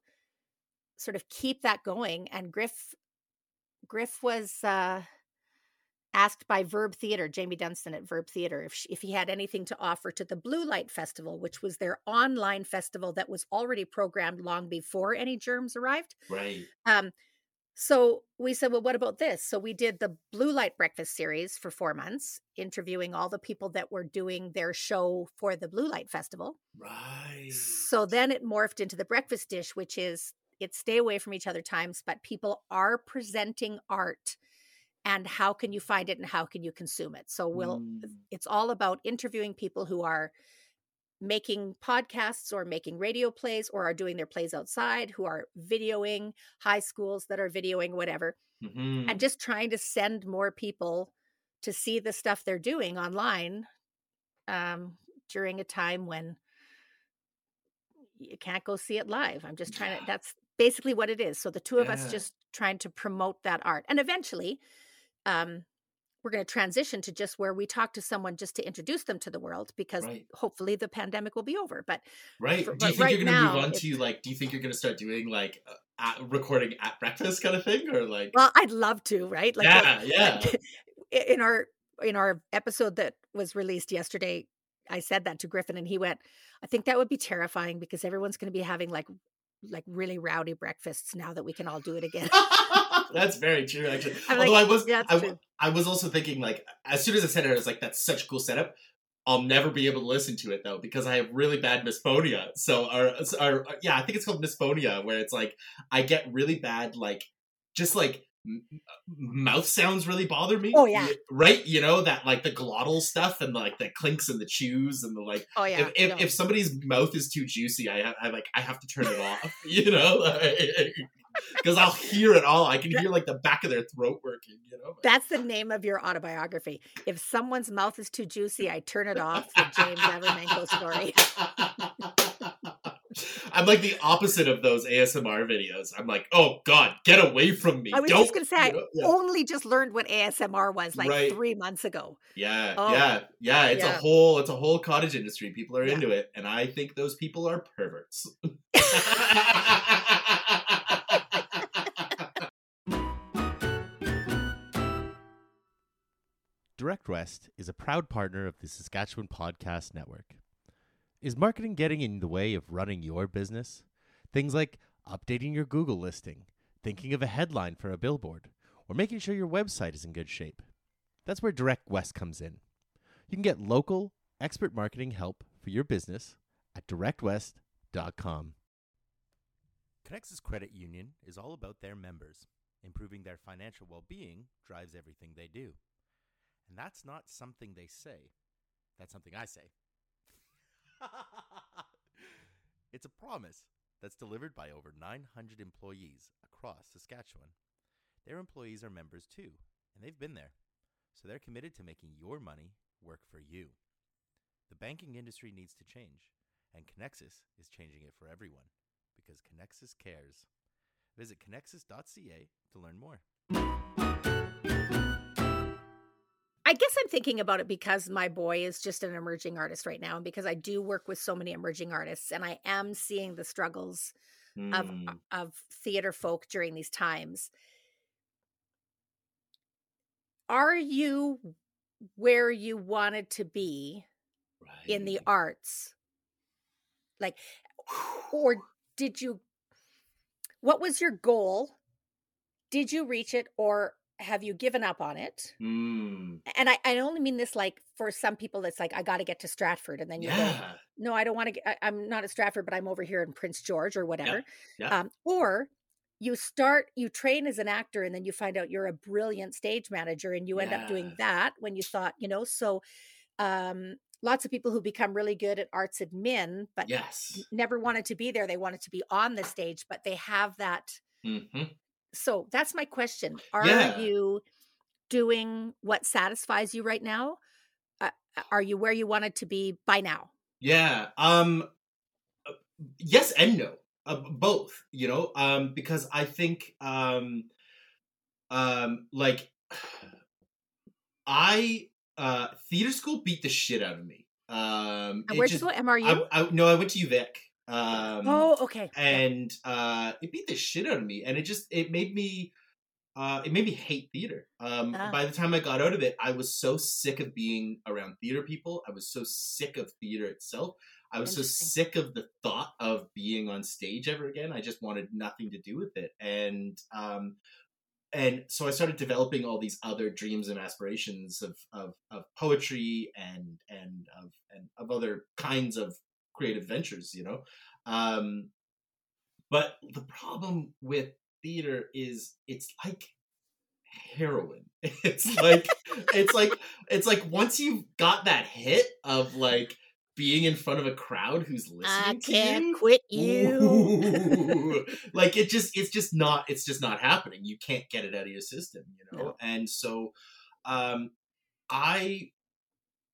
sort of keep that going. And Griff Griff was uh, asked by Verb Theater, Jamie Dunstan at Verb Theater, if she, if he had anything to offer to the Blue Light Festival, which was their online festival that was already programmed long before any germs arrived. Right. Um, so we said, well, what about this? So we did the Blue Light Breakfast series for four months, interviewing all the people that were doing their show for the Blue Light Festival. Right. So then it morphed into the breakfast dish, which is it's stay away from each other times, but people are presenting art. And how can you find it and how can you consume it? So we'll Mm. it's all about interviewing people who are making podcasts or making radio plays or are doing their plays outside, who are videoing high schools that are videoing whatever, Mhm. and just trying to send more people to see the stuff they're doing online um, during a time when you can't go see it live. I'm just trying Yeah. to, that's basically what it is. So the two of us just trying to promote that art. And eventually, um, we're going to transition to just where we talk to someone just to introduce them to the world because Right. hopefully the pandemic will be over. But Right. for- do you think right you're gonna move on to like? Do you think you're gonna start doing like uh, at, recording at breakfast kind of thing, or like? well, I'd love to, right? Like, yeah. Yeah. like, in our in our episode that was released yesterday i said that to griffin and he went i think that would be terrifying because everyone's going to be having like like really rowdy breakfasts now that we can all do it again that's very true, actually. I'm like, Although I was, yeah, I. I was also thinking like, as soon as I said it, I was like, that's such a cool setup. I'll never be able to listen to it though because I have really bad misophonia. So, our, or uh, yeah, I think it's called misophonia, where it's like I get really bad like, just like m- mouth sounds really bother me. Oh, yeah. Right. You know that like the glottal stuff and like the clinks and the chews and the like oh yeah if, if, no. if somebody's mouth is too juicy, I, I like I have to turn it off, you know, because I'll hear it all. I can hear like the back of their throat working, you know. that's the name of your autobiography if someone's mouth is too juicy i turn it off the james Avramenko story I'm like the opposite of those ASMR videos. I'm like, oh God, get away from me! i was Don't, just to say you i know? yeah. only just learned what asmr was like Right. three months ago yeah, Oh. yeah, yeah. It's a whole, it's a whole cottage industry. People are Yeah. into it, and I think those people are perverts. Direct West is a proud partner of the Saskatchewan Podcast Network. Is marketing getting in the way of running your business? Things like updating your Google listing, thinking of a headline for a billboard, or making sure your website is in good shape. That's where Direct West comes in. You can get local, expert marketing help for your business at directwest.com. Conexus Credit Union is all about their members. Improving their financial well being drives everything they do. And that's not something they say, that's something I say. it's a promise that's delivered by over 900 employees across Saskatchewan. Their employees are members too, and they've been there. So they're committed to making your money work for you. The banking industry needs to change, and Conexus is changing it for everyone because Conexus cares. Visit conexus.ca to learn more. I guess I'm thinking about it because my boy is just an emerging artist right now, and because I do work with so many emerging artists, and I am seeing the struggles of Mm, of theater folk during these times. Are you where you wanted to be in the arts? Like, or did you? What was your goal? Did you reach it, or have you given up on it? Mm, And I, I only mean this like for some people, it's like I got to get to Stratford, and then you go, yeah. no, I don't want to. get I'm not at Stratford, but I'm over here in Prince George or whatever. yeah. Um, or you start, you train as an actor, and then you find out you're a brilliant stage manager, and you end up doing that when you thought, you know. So, um, lots of people who become really good at arts admin, but Yes. never wanted to be there. They wanted to be on the stage, but they have that. hmm So that's my question: Are Yeah. you doing what satisfies you right now? Uh, are you where you wanted to be by now? Yeah. Um. uh, Yes and no. Uh, both. You know. Um. Because I think. Um. Um. Like. I. Uh. Theater school beat the shit out of me. Um. And where'd just- you go? MRU? I, I, no, I went to UVic. Um, oh, okay. and uh, it beat the shit out of me, and it just it made me uh, it made me hate theater. Um, Ah. By the time I got out of it, I was so sick of being around theater people. I was so sick of theater itself. I was so sick of the thought of being on stage ever again. I just wanted nothing to do with it, and um, and so I started developing all these other dreams and aspirations of of, of poetry and and of and of other kinds of creative ventures, you know. Um, but the problem with theater is it's like heroin. It's like it's like it's like once you've got that hit of like being in front of a crowd who's listening I to can't you. quit you. Like it just it's just not it's just not happening you can't get it out of your system you know No. and so um i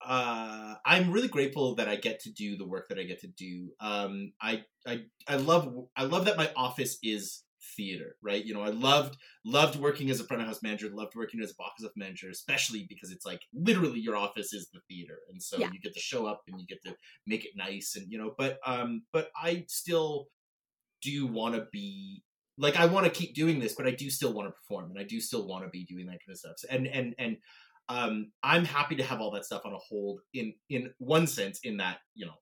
uh i'm really grateful that i get to do the work that i get to do um i i i love i love that my office is theater right you know i loved loved working as a front of house manager loved working as a box office manager especially because it's like literally your office is the theater and so Yeah. you get to show up and you get to make it nice and you know but um but i still do want to be like i want to keep doing this but i do still want to perform and i do still want to be doing that kind of stuff and and and um i'm happy to have all that stuff on a hold in in one sense in that you know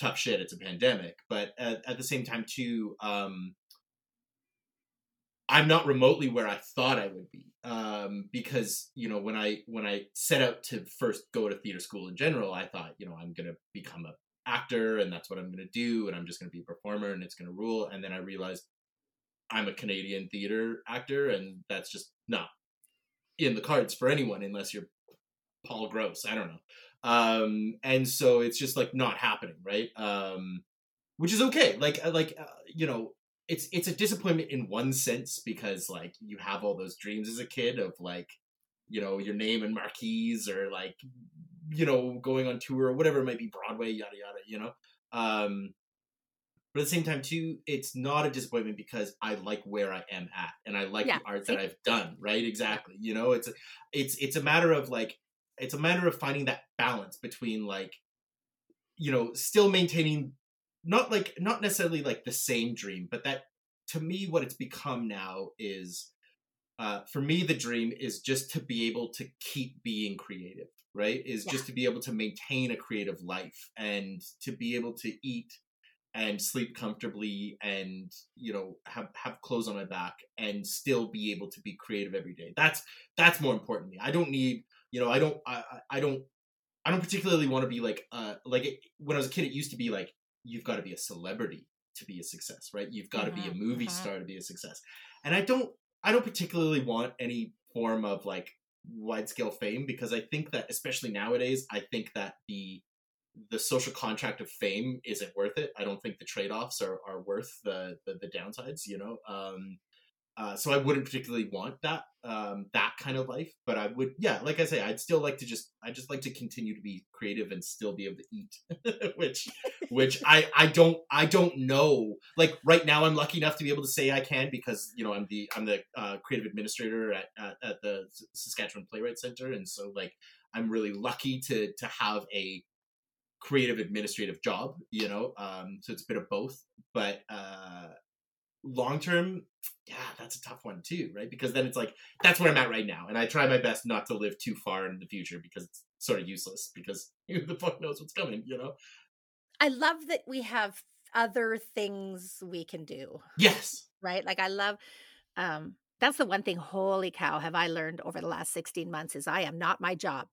tough shit it's a pandemic but at, at the same time too um i'm not remotely where i thought i would be um because you know when i when i set out to first go to theater school in general i thought you know i'm gonna become a actor and that's what I'm going to do and I'm just going to be a performer and it's going to rule. And then I realized I'm a Canadian theater actor and that's just not in the cards for anyone unless you're Paul Gross I don't know. Um and so it's just like not happening right? Um which is okay like uh, like uh, you know it's it's a disappointment in one sense because like you have all those dreams as a kid of like you know your name and marquees or like you know going on tour or whatever it might be broadway yada yada you know? Um but at the same time too it's not a disappointment because i like where i am at and i like Yeah, the art that i've done right exactly you know it's a, it's it's a matter of like it's a matter of finding that balance between like you know still maintaining not like not necessarily like the same dream but that to me what it's become now is uh, for me, the dream is just to be able to keep being creative, right? Is Yeah. just to be able to maintain a creative life and to be able to eat and sleep comfortably and you know have have clothes on my back and still be able to be creative every day. That's that's more important to me. I don't need you know I don't I I- don't I don't particularly want to be like uh like it, when I was a kid it used to be like you've got to be a celebrity to be a success, right? You've got to be a Mhm, movie mhm. star to be a success. And I don't I don't particularly want any form of like wide scale fame because I think that especially nowadays, I think that the the social contract of fame isn't worth it. I don't think the trade offs are, are worth the, the the downsides, you know. Um uh, so I wouldn't particularly want that um, that kind of life, but I would, yeah, like I say, I'd still like to just, I just like to continue to be creative and still be able to eat, which, which I, I don't, I don't know. Like right now, I'm lucky enough to be able to say I can because you know I'm the, I'm the uh, creative administrator at, at at the Saskatchewan Playwright Center, and so like I'm really lucky to to have a creative administrative job, you know. Um, so it's a bit of both, but uh, long term, yeah, that's a tough one too, right? Because then it's like that's where I'm at right now, and I try my best not to live too far in the future because it's sort of useless because who the fuck knows what's coming, you know? I love that we have other things we can do, Yes, right? Like I love um that's the one thing holy cow have I learned over the last 16 months is I am not my job.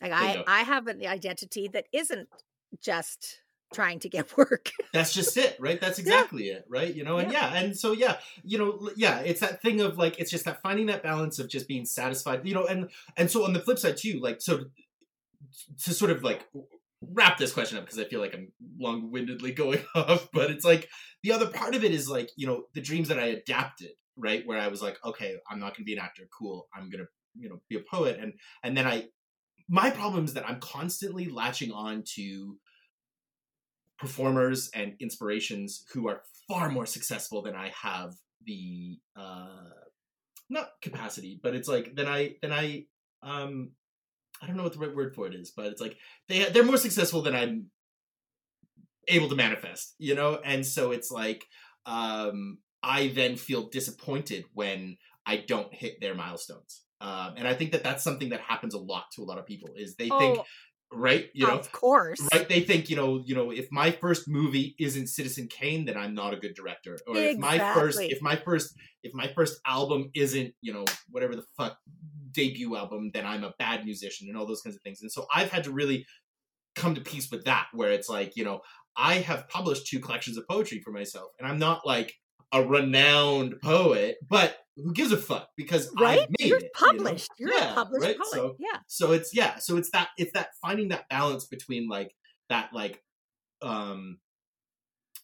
Like I. I have an identity that isn't just trying to get work. that's just it, right? That's exactly it, right? You know, and yeah. and so yeah, you know, yeah, it's that thing of like it's just that finding that balance of just being satisfied, you know, and and so on the flip side too, like so to sort of like wrap this question up because I feel like I'm long-windedly going off, but it's like the other part of it is like, you know, the dreams that I adapted, right? Where I was like, okay, I'm not gonna be an actor, cool. I'm gonna, you know, be a poet. And and then I my problem is that I'm constantly latching on to performers and inspirations who are far more successful than I have the uh not capacity, but it's like then I then I um I don't know what the right word for it is, but it's like they they're more successful than I'm able to manifest, you know? And so it's like um I then feel disappointed when I don't hit their milestones. Um, and I think that that's something that happens a lot to a lot of people is they think Oh, right, you know, of course. right they think you know you know if my first movie isn't citizen kane then i'm not a good director. Or if my first if my first if my first album isn't you know whatever the fuck debut album then i'm a bad musician and all those kinds of things. And so i've had to really come to peace with that where it's like you know i have published two collections of poetry for myself and i'm not like a renowned poet but who gives a fuck because Right? You're it, you know? published. You're Yeah, a published right? poet. So- yeah. so it's yeah so it's that it's that finding that balance between like that like um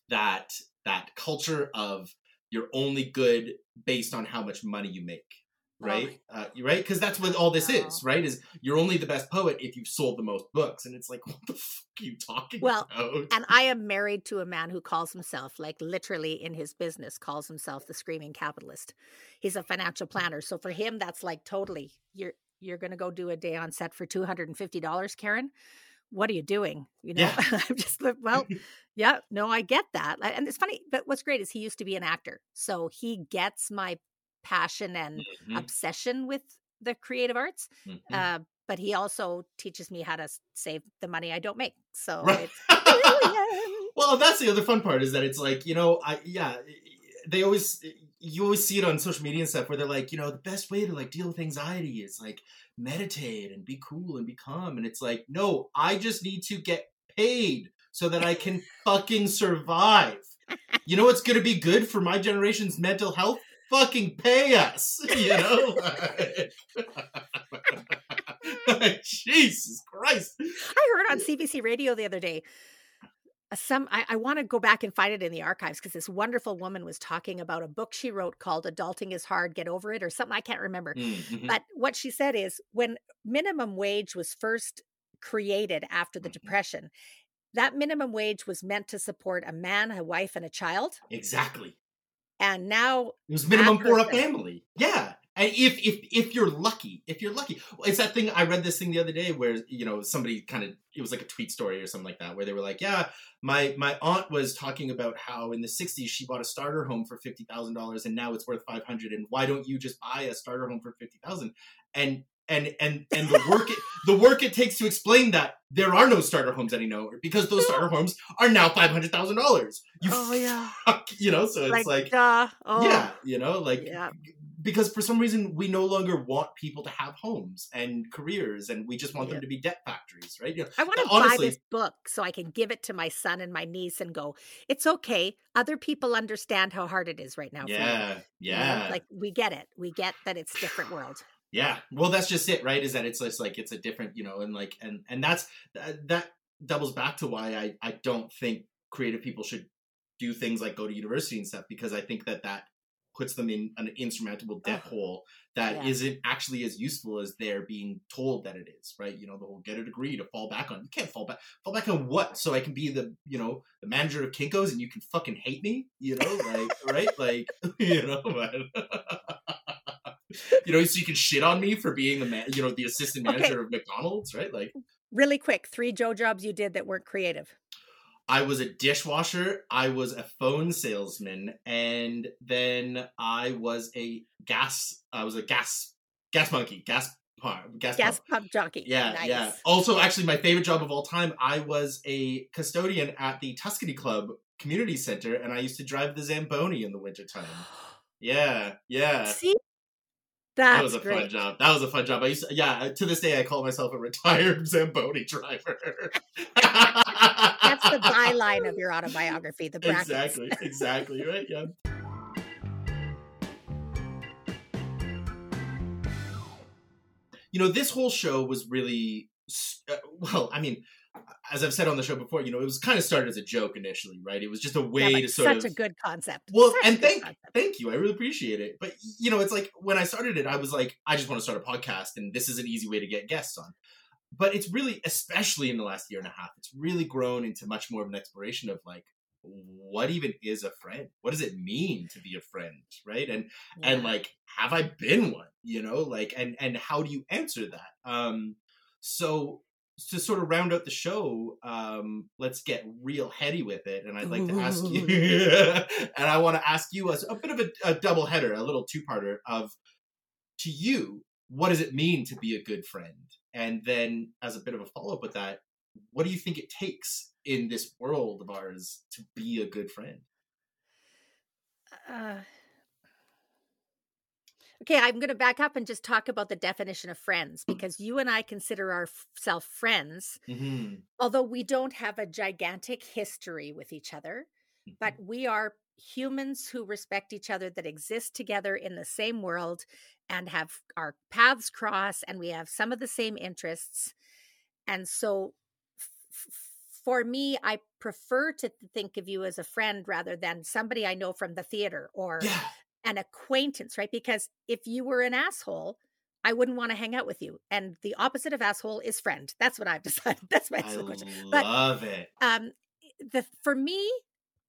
that that culture of you're only good based on how much money you make right uh, right because that's what all this is Oh. right is you're only the best poet if you've sold the most books and it's like what the fuck are you talking Well, about And I am married to a man who calls himself, like literally in his business, calls himself the screaming capitalist. He's a financial planner. So for him, that's like totally you're you're gonna go do a day on set for two hundred and fifty dollars, Karen. What are you doing? You know, Yeah. I'm just like, well, yeah, no, I get that. And it's funny, but what's great is he used to be an actor. So he gets my passion and Mhm, obsession with the creative arts. mhm. Uh, but he also teaches me how to save the money I don't make. So Right. it's well that's the other fun part is that it's like you know i yeah they always you always see it on social media and stuff where they're like you know the best way to like deal with anxiety is like meditate and be cool and be calm and it's like no i just need to get paid so that i can fucking survive you know what's gonna be good for my generation's mental health fucking pay us you know jesus christ I heard on CBC radio the other day. uh, Some I, I want to go back and find it in the archives because this wonderful woman was talking about a book she wrote called "Adulting Is Hard, Get Over It" or something. I can't remember. Mm, mhm. But what she said is when minimum wage was first created after the Mhm. depression, that minimum wage was meant to support a man, a wife, and a child. exactly And now It was minimum for a family. Yeah. And if if if you're lucky, if you're lucky, it's that thing. I read this thing the other day where you know somebody kind of it was like a tweet story or something like that where they were like, yeah, my my aunt was talking about how in the '60s she bought a starter home for fifty thousand dollars and now it's worth five hundred. And why don't you just buy a starter home for fifty thousand? And and and and the work it, the work it takes to explain that there are no starter homes anymore because those starter homes are now five hundred thousand dollars. You Oh yeah. fuck, you know. So it's like, duh. Oh, yeah, you know, like Yeah. because for some reason we no longer want people to have homes and careers, and we just want Yeah. them to be debt factories, right? You know, I want to honestly- buy this book so I can give it to my son and my niece and go, it's okay. Other people understand how hard it is right now. for yeah, You know, yeah, Like we get it. We get that it's different world. Yeah. Well, that's just it, right? Is that it's just like it's a different, you know, and like and and that's that, that doubles back to why I I don't think creative people should do things like go to university and stuff because I think that that puts them in an insurmountable debt hole that Yeah. not actually as useful as they're being told that it is, right? You know, the whole get a degree to fall back on. You can't fall back. Fall back on what? So I can be the, you know, the manager of Kinko's and you can fucking hate me, you know, like, right? Like, you know. you know, so you can shit on me for being the man, you know, the assistant Okay. manager of McDonald's, right? Like, Really quick, three Joe jobs you did that weren't creative. I was a dishwasher, I was a phone salesman, and then I was a gas. I was a gas gas monkey, gas pump, gas, Gas pump. pump jockey. Yeah, nice. yeah. Also, actually, my favorite job of all time. I was a custodian at the Tuscany Club Community Center, and I used to drive the Zamboni in the wintertime. Yeah, yeah. See, That was a great. fun job. That was a fun job. I used to, yeah, to this day I call myself a retired Zamboni driver. That's the byline of your autobiography. The brackets. Exactly, exactly, right? Yeah. You know, this whole show was really uh, well. I mean, as I've said on the show before, you know, it was kind of started as a joke initially, right? It was just a way Yeah, to sort such of such a good concept. well, Such and thank concept. thank you. I really appreciate it. But you know, it's like when I started it, I was like, I just want to start a podcast, and this is an easy way to get guests on. But it's really, especially in the last year and a half, it's really grown into much more of an exploration of like, what even is a friend? What does it mean to be a friend, right? And and like, have I been one? You know, like, and and how do you answer that? Um, so to sort of round out the show, um, let's get real heady with it. And I'd like to ask you, and I want to ask you a, a bit of a, a double header, a little two parter of to you, what does it mean to be a good friend? And then, as a bit of a follow up with that, what do you think it takes in this world of ours to be a good friend? Uh, okay, I'm going to back up and just talk about the definition of friends because you and I consider ourselves friends, Mm-hmm. although we don't have a gigantic history with each other, but we are humans who respect each other that exist together in the same world and have our paths cross and we have some of the same interests. And so f- for me, I prefer to think of you as a friend rather than somebody I know from the theater or yeah, an acquaintance, right? Because if you were an asshole, I wouldn't want to hang out with you. And the opposite of asshole is friend. That's what I've decided. That's my I question. But- love it. Um, the for me,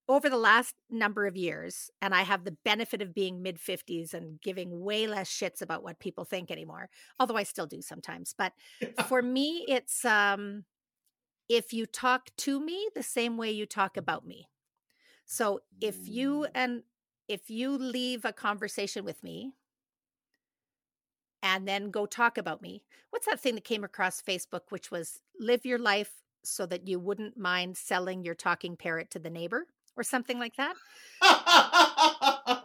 over the last number of years, and I have the benefit of being mid 50s and giving way less shits about what people think anymore, although I still do sometimes. But for me, it's um if you talk to me the same way you talk about me. So if you and if you leave a conversation with me and then go talk about me, what's that thing that came across Facebook, which was live your life so that you wouldn't mind selling your talking parrot to the neighbor or something like that?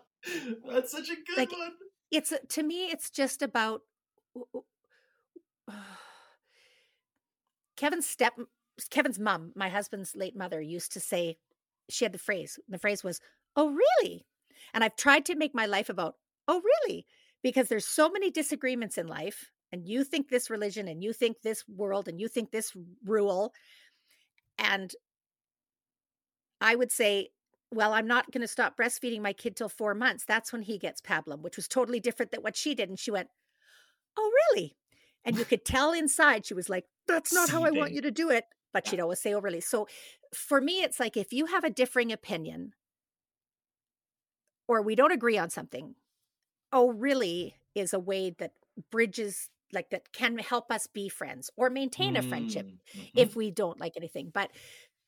That's such a good Like, one. It's to me, it's just about Kevin's step Kevin's mom, my husband's late mother, used to say she had the phrase. The phrase was, "Oh, really?" And I've tried to make my life about, "Oh, really?" Because there's so many disagreements in life, and you think this religion, and you think this world, and you think this rule, and I would say, well, I'm not going to stop breastfeeding my kid till four months. That's when he gets pablum, which was totally different than what she did. And she went, Oh, really? And you could tell inside she was like, That's not how I want you to do it. But she'd always say, Oh, really? So for me, it's like if you have a differing opinion or we don't agree on something, oh, really? is a way that bridges like that can help us be friends or maintain a friendship Mm, mhm. if we don't like anything but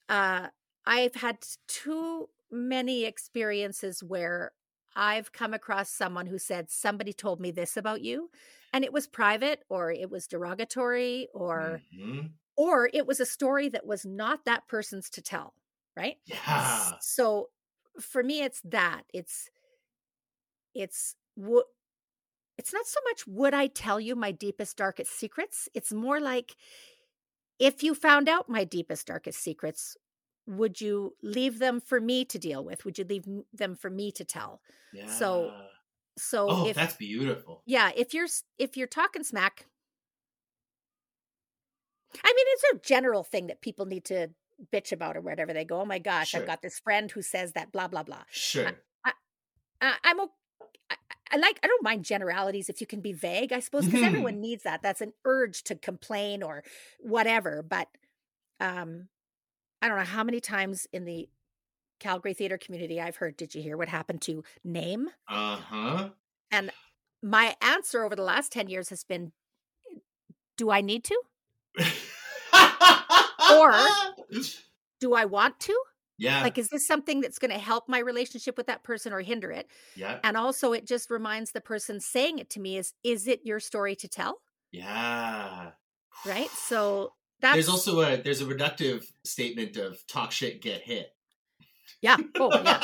uh i've had too many experiences where i've come across someone who said somebody told me this about you and it was private or it was derogatory or Mhm. or it was a story that was not that person's to tell right yeah so for me it's that it's it's what it's not so much would i tell you my deepest darkest secrets it's more like if you found out my deepest darkest secrets would you leave them for me to deal with? Would you leave them for me to tell? Yeah. so so oh if that's beautiful. Yeah if you're if you're talking smack i mean it's a general thing that people need to bitch about or whatever they go oh my gosh Sure. i've got this friend who says that blah blah blah. Sure. Uh, i'm okay I, I like i don't mind generalities if you can be vague i suppose because Mhm. everyone needs that that's an urge to complain or whatever but um i don't know how many times in the calgary theater community i've heard did you hear what happened to name? Uh-huh. And my answer over the last 10 years has been do i need to? Or- do i want to yeah. Like is this something that's going to help my relationship with that person or hinder it? Yeah and also it just reminds the person saying it to me is is it your story to tell? Yeah. Right? So that's there's also a there's a reductive statement of talk shit get hit. Yeah. Oh yeah.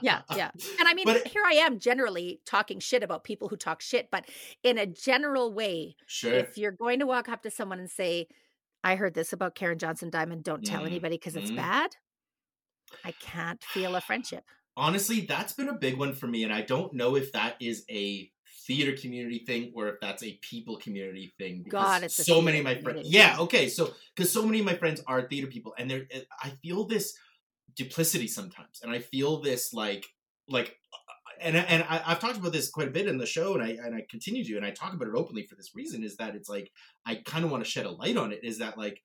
Yeah yeah. And i mean But- here i am generally talking shit about people who talk shit but in a general way sure. if you're going to walk up to someone and say i heard this about karen johnson diamond don't tell Mm, anybody because it's mm. bad. I can't feel a friendship. Honestly that's been a big one for me and i don't know if that is a theater community thing or if that's a people community thing because God, it's so many of my friends yeah okay so because so many of my friends are theater people and they're eh, i feel this duplicity sometimes and i feel this like like and and I, I've talked about this quite a bit in the show, and I and I continue to, and I talk about it openly for this reason: is that it's like I kind of want to shed a light on it. Is that like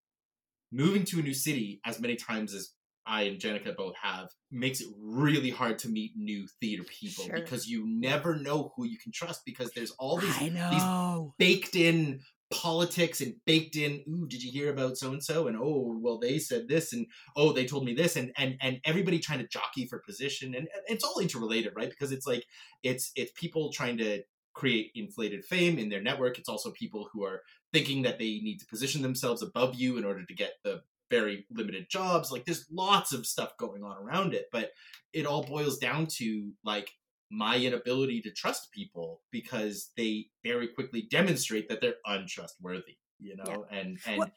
moving to a new city as many times as I and Jenica both have makes it really hard to meet new theater people Sure. because you never know who you can trust because there's all these know baked in politics and baked in ooh did you hear about so and so and oh well they said this and oh they told me this and and and everybody trying to jockey for position and, and it's all interrelated right? Because it's like it's it's people trying to create inflated fame in their network. It's also people who are thinking that they need to position themselves above you in order to get the very limited jobs. Like there's lots of stuff going on around it but it all boils down to like my inability to trust people because they very quickly demonstrate that they're untrustworthy you know and and Well,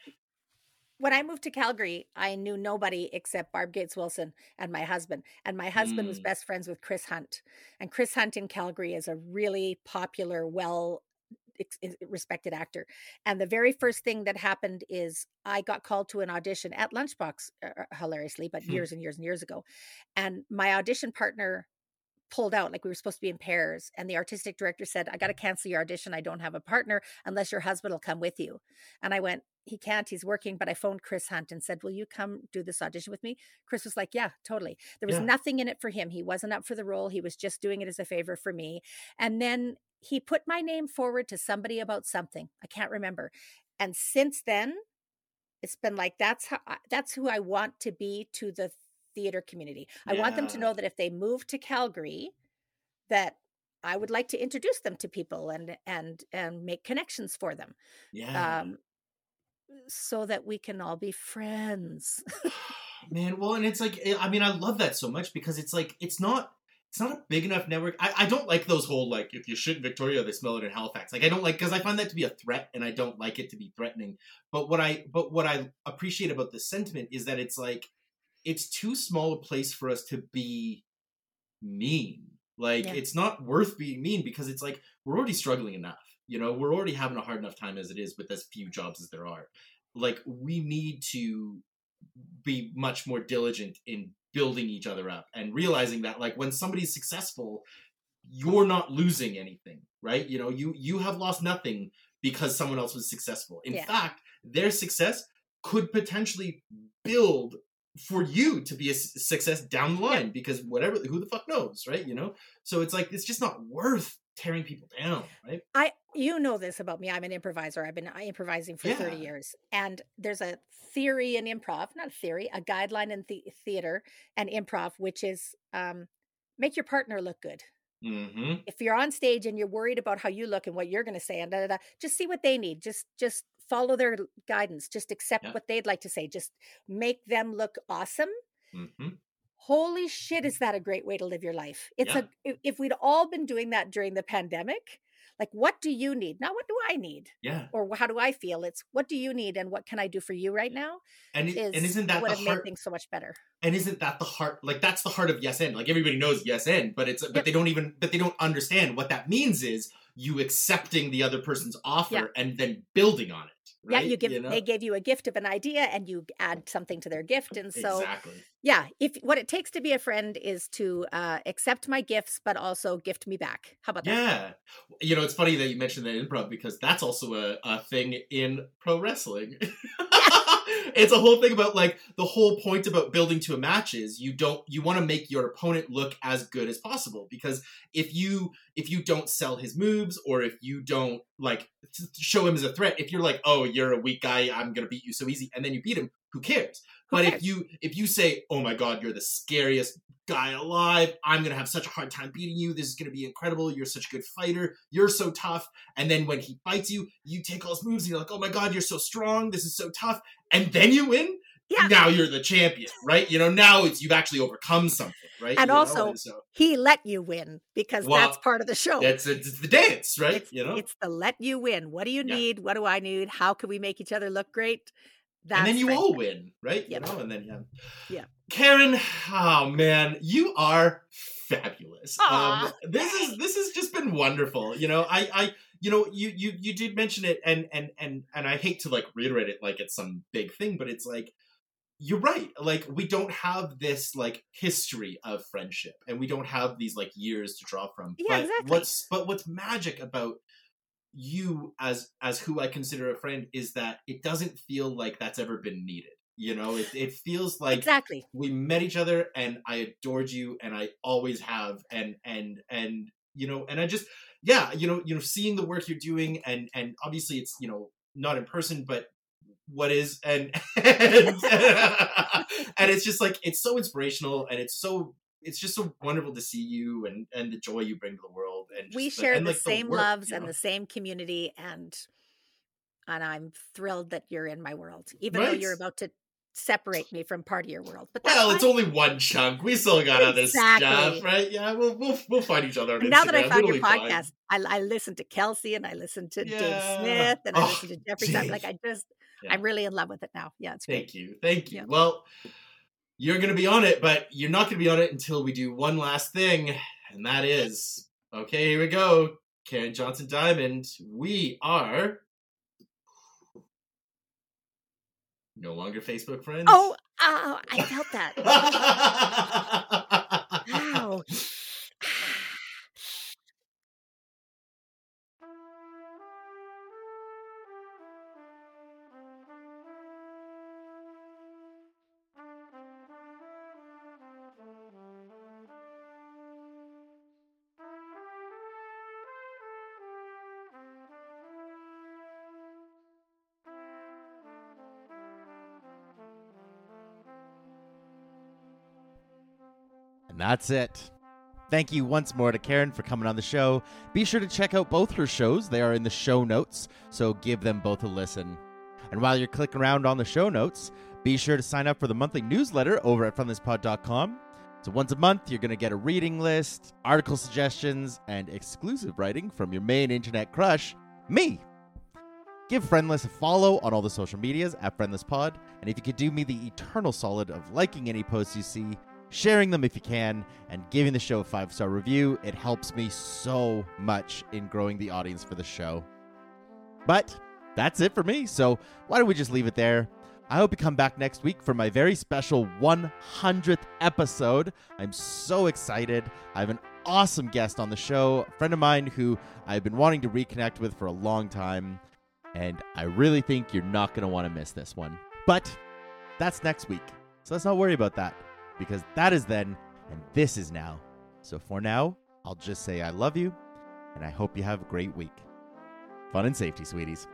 when I moved to Calgary, I knew nobody except Barb Gates Wilson and my husband. And my husband was Mm. best friends with Chris Hunt. And Chris Hunt in Calgary is a really popular, well respected actor. And the very first thing that happened is I got called to an audition at Lunchbox, uh, uh, hilariously, but Hmm. years and years and years ago. And my audition partner pulled out like we were supposed to be in pairs and the artistic director said i got to mm-hmm. cancel your audition. I don't have a partner unless your husband will come with you. And i went he can't. He's working. But i phoned chris hunt and said will you come do this audition with me? Chris was like yeah totally. There was Yeah. nothing in it for him. He wasn't up for the role. He was just doing it as a favor for me. And then he put my name forward to somebody about something. I can't remember. And since then it's been like that's how uh, that's who i want to be to the theater community. I want them to know that if they move to calgary that i would like to introduce them to people and and and make connections for them yeah. um so that we can all be friends. Man well and it's like eh, i mean i love that so much because it's like it's not it's not a big enough network. I, I don't like those whole like if you shit in victoria they smell it in halifax. Like i don't like because i find that to be a threat and i don't like it to be threatening. But what i but what i appreciate about this sentiment is that it's like it's too small a place for us to be mean. Like Yeah. it's not worth being mean because it's like we're already struggling enough you know? We're already having a hard enough time as it is with as few jobs as there are. Like we need to be much more diligent in building each other up and realizing that like when somebody's successful you're not losing anything right? You know you you have lost nothing because someone else was successful. In Yeah. fact their success could potentially build for you to be a success down the line because whatever who the fuck knows right you know so it's like it's just not worth tearing people down, right? I you know this about me. I'm an improviser. I've been uh, improvising for 30 years. And there's a theory in improv, not theory, a guideline in the theater and improv, which is um, make your partner look good. Mm-hmm. If you're on stage and you're worried about how you look and what you're going to say, and da, da, da, just see what they need. Just just follow their guidance. Just accept Yeah. what they'd like to say. Just make them look awesome. Mm-hmm. Holy shit, is that a great way to live your life? It's Yeah. a if, we'd all been doing that during the pandemic, like what do you need? Not what do I need? Yeah. Or how do I feel? It's what do you need and what can I do for you right now? And it, Is and isn't that would have made things so much better. And isn't that the heart? Like that's the heart of yes and. Like everybody knows yes and, but it's but they don't even but they don't understand what that means. Is you accepting the other person's offer Yeah. and then building on it. Yeah, right? you give know? they gave you a gift of an idea and you add something to their gift. And so exactly. yeah, if what it takes to be a friend is to uh, accept my gifts, but also gift me back. How about that? Yeah. You know, it's funny that you mentioned that improv because that's also a, a thing in pro wrestling. It's a whole thing about like the whole point about building to a match is you don't you want to make your opponent look as good as possible because if you if you don't sell his moves or if you don't like show him as a threat if you're like oh you're a weak guy i'm gonna beat you so easy and then you beat him who cares but if you if you say oh my god you're the scariest guy alive i'm gonna have such a hard time beating you this is gonna be incredible you're such a good fighter you're so tough and then when he fights you you take all his moves and you're like oh my god you're so strong this is so tough and then you win Yeah. now you're the champion right you know now it's you've actually overcome something right And You also- so He let you win because Well, that's part of the show. it's, it's the dance right it's, you know it's the let you win. What do you Yeah. need? What do I need? How can we make each other look great? That's and then you all win, right? Yep. You know, and then yeah. Yeah. Karen, oh man, you are fabulous. Aw, um, this is this has just been wonderful. You know, I I you know you you you did mention it, and and and and I hate to like reiterate it like it's some big thing, but it's like you're right. Like we don't have this like history of friendship, and we don't have these like years to draw from. Yeah, but exactly. what's but what's magic about you as as who I consider a friend is that it doesn't feel like that's ever been needed. You know, it it feels like exactly. we met each other and I adored you and I always have and and and you know and I just yeah you know you know seeing the work you're doing and and obviously it's you know not in person but what is and and, and it's just like it's so inspirational and it's so it's just so wonderful to see you and and the joy you bring to the world and we share and, the like, same work, loves you and the same community and and i'm thrilled that you're in my world even though you're about to separate me from part of your world but well, it's only one chunk. We still got other Exactly. stuff, right? Yeah, we'll we'll we'll find each other now that I found It'll your podcast, I, I listen to Kelsey and I listened to Dave Smith and I oh, listened to Jeffrey. Like I just, Yeah. I'm really in love with it now. Yeah, it's great. Thank you. Thank you. Yeah. Well, you're going to be on it, but you're not going to be on it until we do one last thing, and that is okay, here we go. Karen Johnson Diamond, we are no longer Facebook friends. Oh, oh, I felt that. And that's it. Thank you once more to Karen for coming on the show. Be sure to check out both her shows. They are in the show notes, so give them both a listen. And while you're clicking around on the show notes, be sure to sign up for the monthly newsletter over at friendlesspod.com. So once a month, you're going to get a reading list, article suggestions, and exclusive writing from your main internet crush, me. Give Friendless a follow on all the social medias at FriendlessPod, and if you could do me the eternal solid of liking any posts you see, sharing them if you can, and giving the show a five star review. It helps me so much in growing the audience for the show. But that's it for me, so why don't we just leave it there? I hope you come back next week for my very special 100th episode. I'm so excited. I have an awesome guest on the show, a friend of mine who I've been wanting to reconnect with for a long time, and I really think you're not going to want to miss this one. But that's next week, so let's not worry about that because that is then and this is now. So for now, I'll just say I love you and I hope you have a great week. Fun and safety, sweeties.